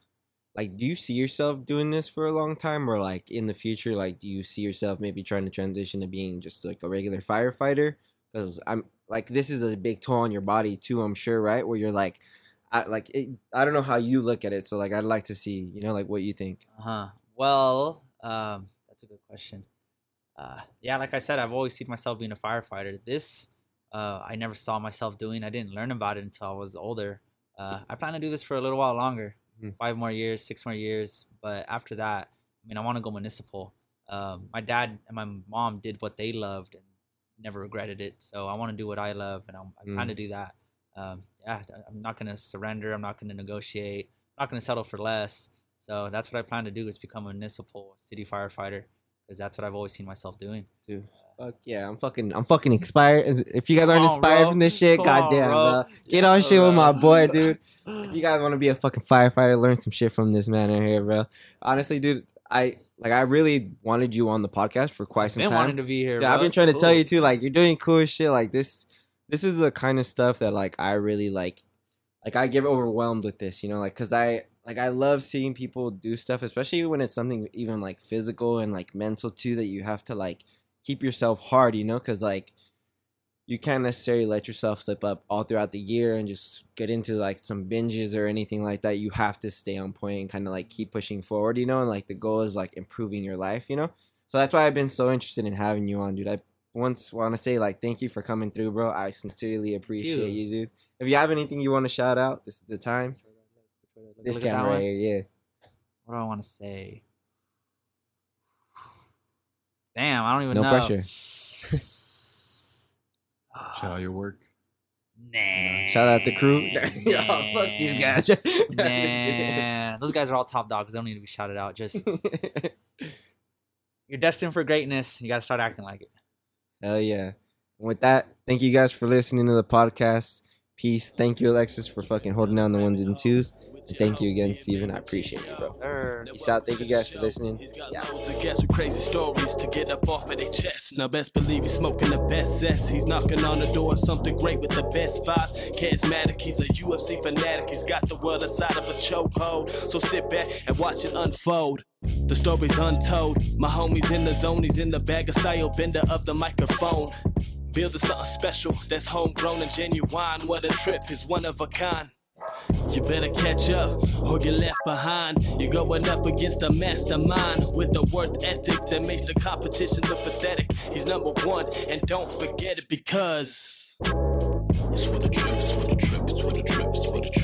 like, do you see yourself doing this for a long time, or like in the future, like, do you see yourself maybe trying to transition to being just like a regular firefighter? Because I'm like, this is a big toll on your body too. I'm sure, right? Where you're like, I like, it, I don't know how you look at it, so like, I'd like to see, you know, like what you think. Uh huh. Well, um, that's a good question. Uh, yeah, like I said, I've always seen myself being a firefighter. This, uh, I never saw myself doing. I didn't learn about it until I was older. Uh, I plan to do this for a little while longer, Mhm. five more years, six more years. But after that, I mean, I want to go municipal. Um, my dad and my mom did what they loved and never regretted it. So I want to do what I love, and I'm, I plan Mm. to do that. Um, yeah, I'm not gonna surrender. I'm not gonna negotiate. I'm not gonna settle for less. So that's what I plan to do is become a municipal city firefighter because that's what I've always seen myself doing. Dude, fuck yeah, I'm fucking, I'm fucking inspired. If you guys aren't Come on, inspired bro. from this shit, Come on, goddamn, bro. bro. Get on shit with my boy, dude. if you guys want to be a fucking firefighter, learn some shit from this man right here, bro. Honestly, dude, I like I really wanted you on the podcast for quite some Been time. wanting to be here. Yeah, I've been trying to It's tell you too. Like you're doing cool shit. Like this, this is the kind of stuff that like I really like. Like I get overwhelmed with this, you know, like because I like I love seeing people do stuff, especially when it's something even like physical and like mental too. That you have to like keep yourself hard, you know, because like you can't necessarily let yourself slip up all throughout the year and just get into like some binges or anything like that. You have to stay on point and kind of like keep pushing forward, you know, and like the goal is like improving your life, you know. So that's why I've been so interested in having you on, dude. I once want to say like thank you for coming through, bro. I sincerely appreciate you. you, dude. If you have anything you want to shout out, this is the time. This Look at that camera right here, yeah. What do I want to say? Damn, I don't even No know. No pressure. Shout out your work. Nah. Shout out the crew. Yo, fuck these guys. I'm just kidding. Nah. Those guys are all top dogs. They don't need to be shouted out. Just you're destined for greatness. You got to start acting like it. Hell yeah. With that, thank you guys for listening to the podcast. Peace. Thank you, Alexis, for fucking holding down the ones and twos. And thank you again, Steven. I appreciate you, bro. Sir. Peace out. Thank you guys for listening. Yeah. Of guests with crazy stories to get up off of their chest. Now best believe he's smoking the best cess. He's knocking on the door something great with the best vibe. Charismatic, he's a UFC fanatic. He's got the world inside of a chokehold. So sit back and watch it unfold. The story's untold. My homies in the zone, he's in the bag of style bender of the microphone. Building something special that's homegrown and genuine. What a trip is one of a kind. You better catch up or get left behind. You're going up against a mastermind with a worth ethic that makes the competition look pathetic. He's number one, and don't forget it because. It's for the trip, it's for the trip, it's for the trip, it's for the trip.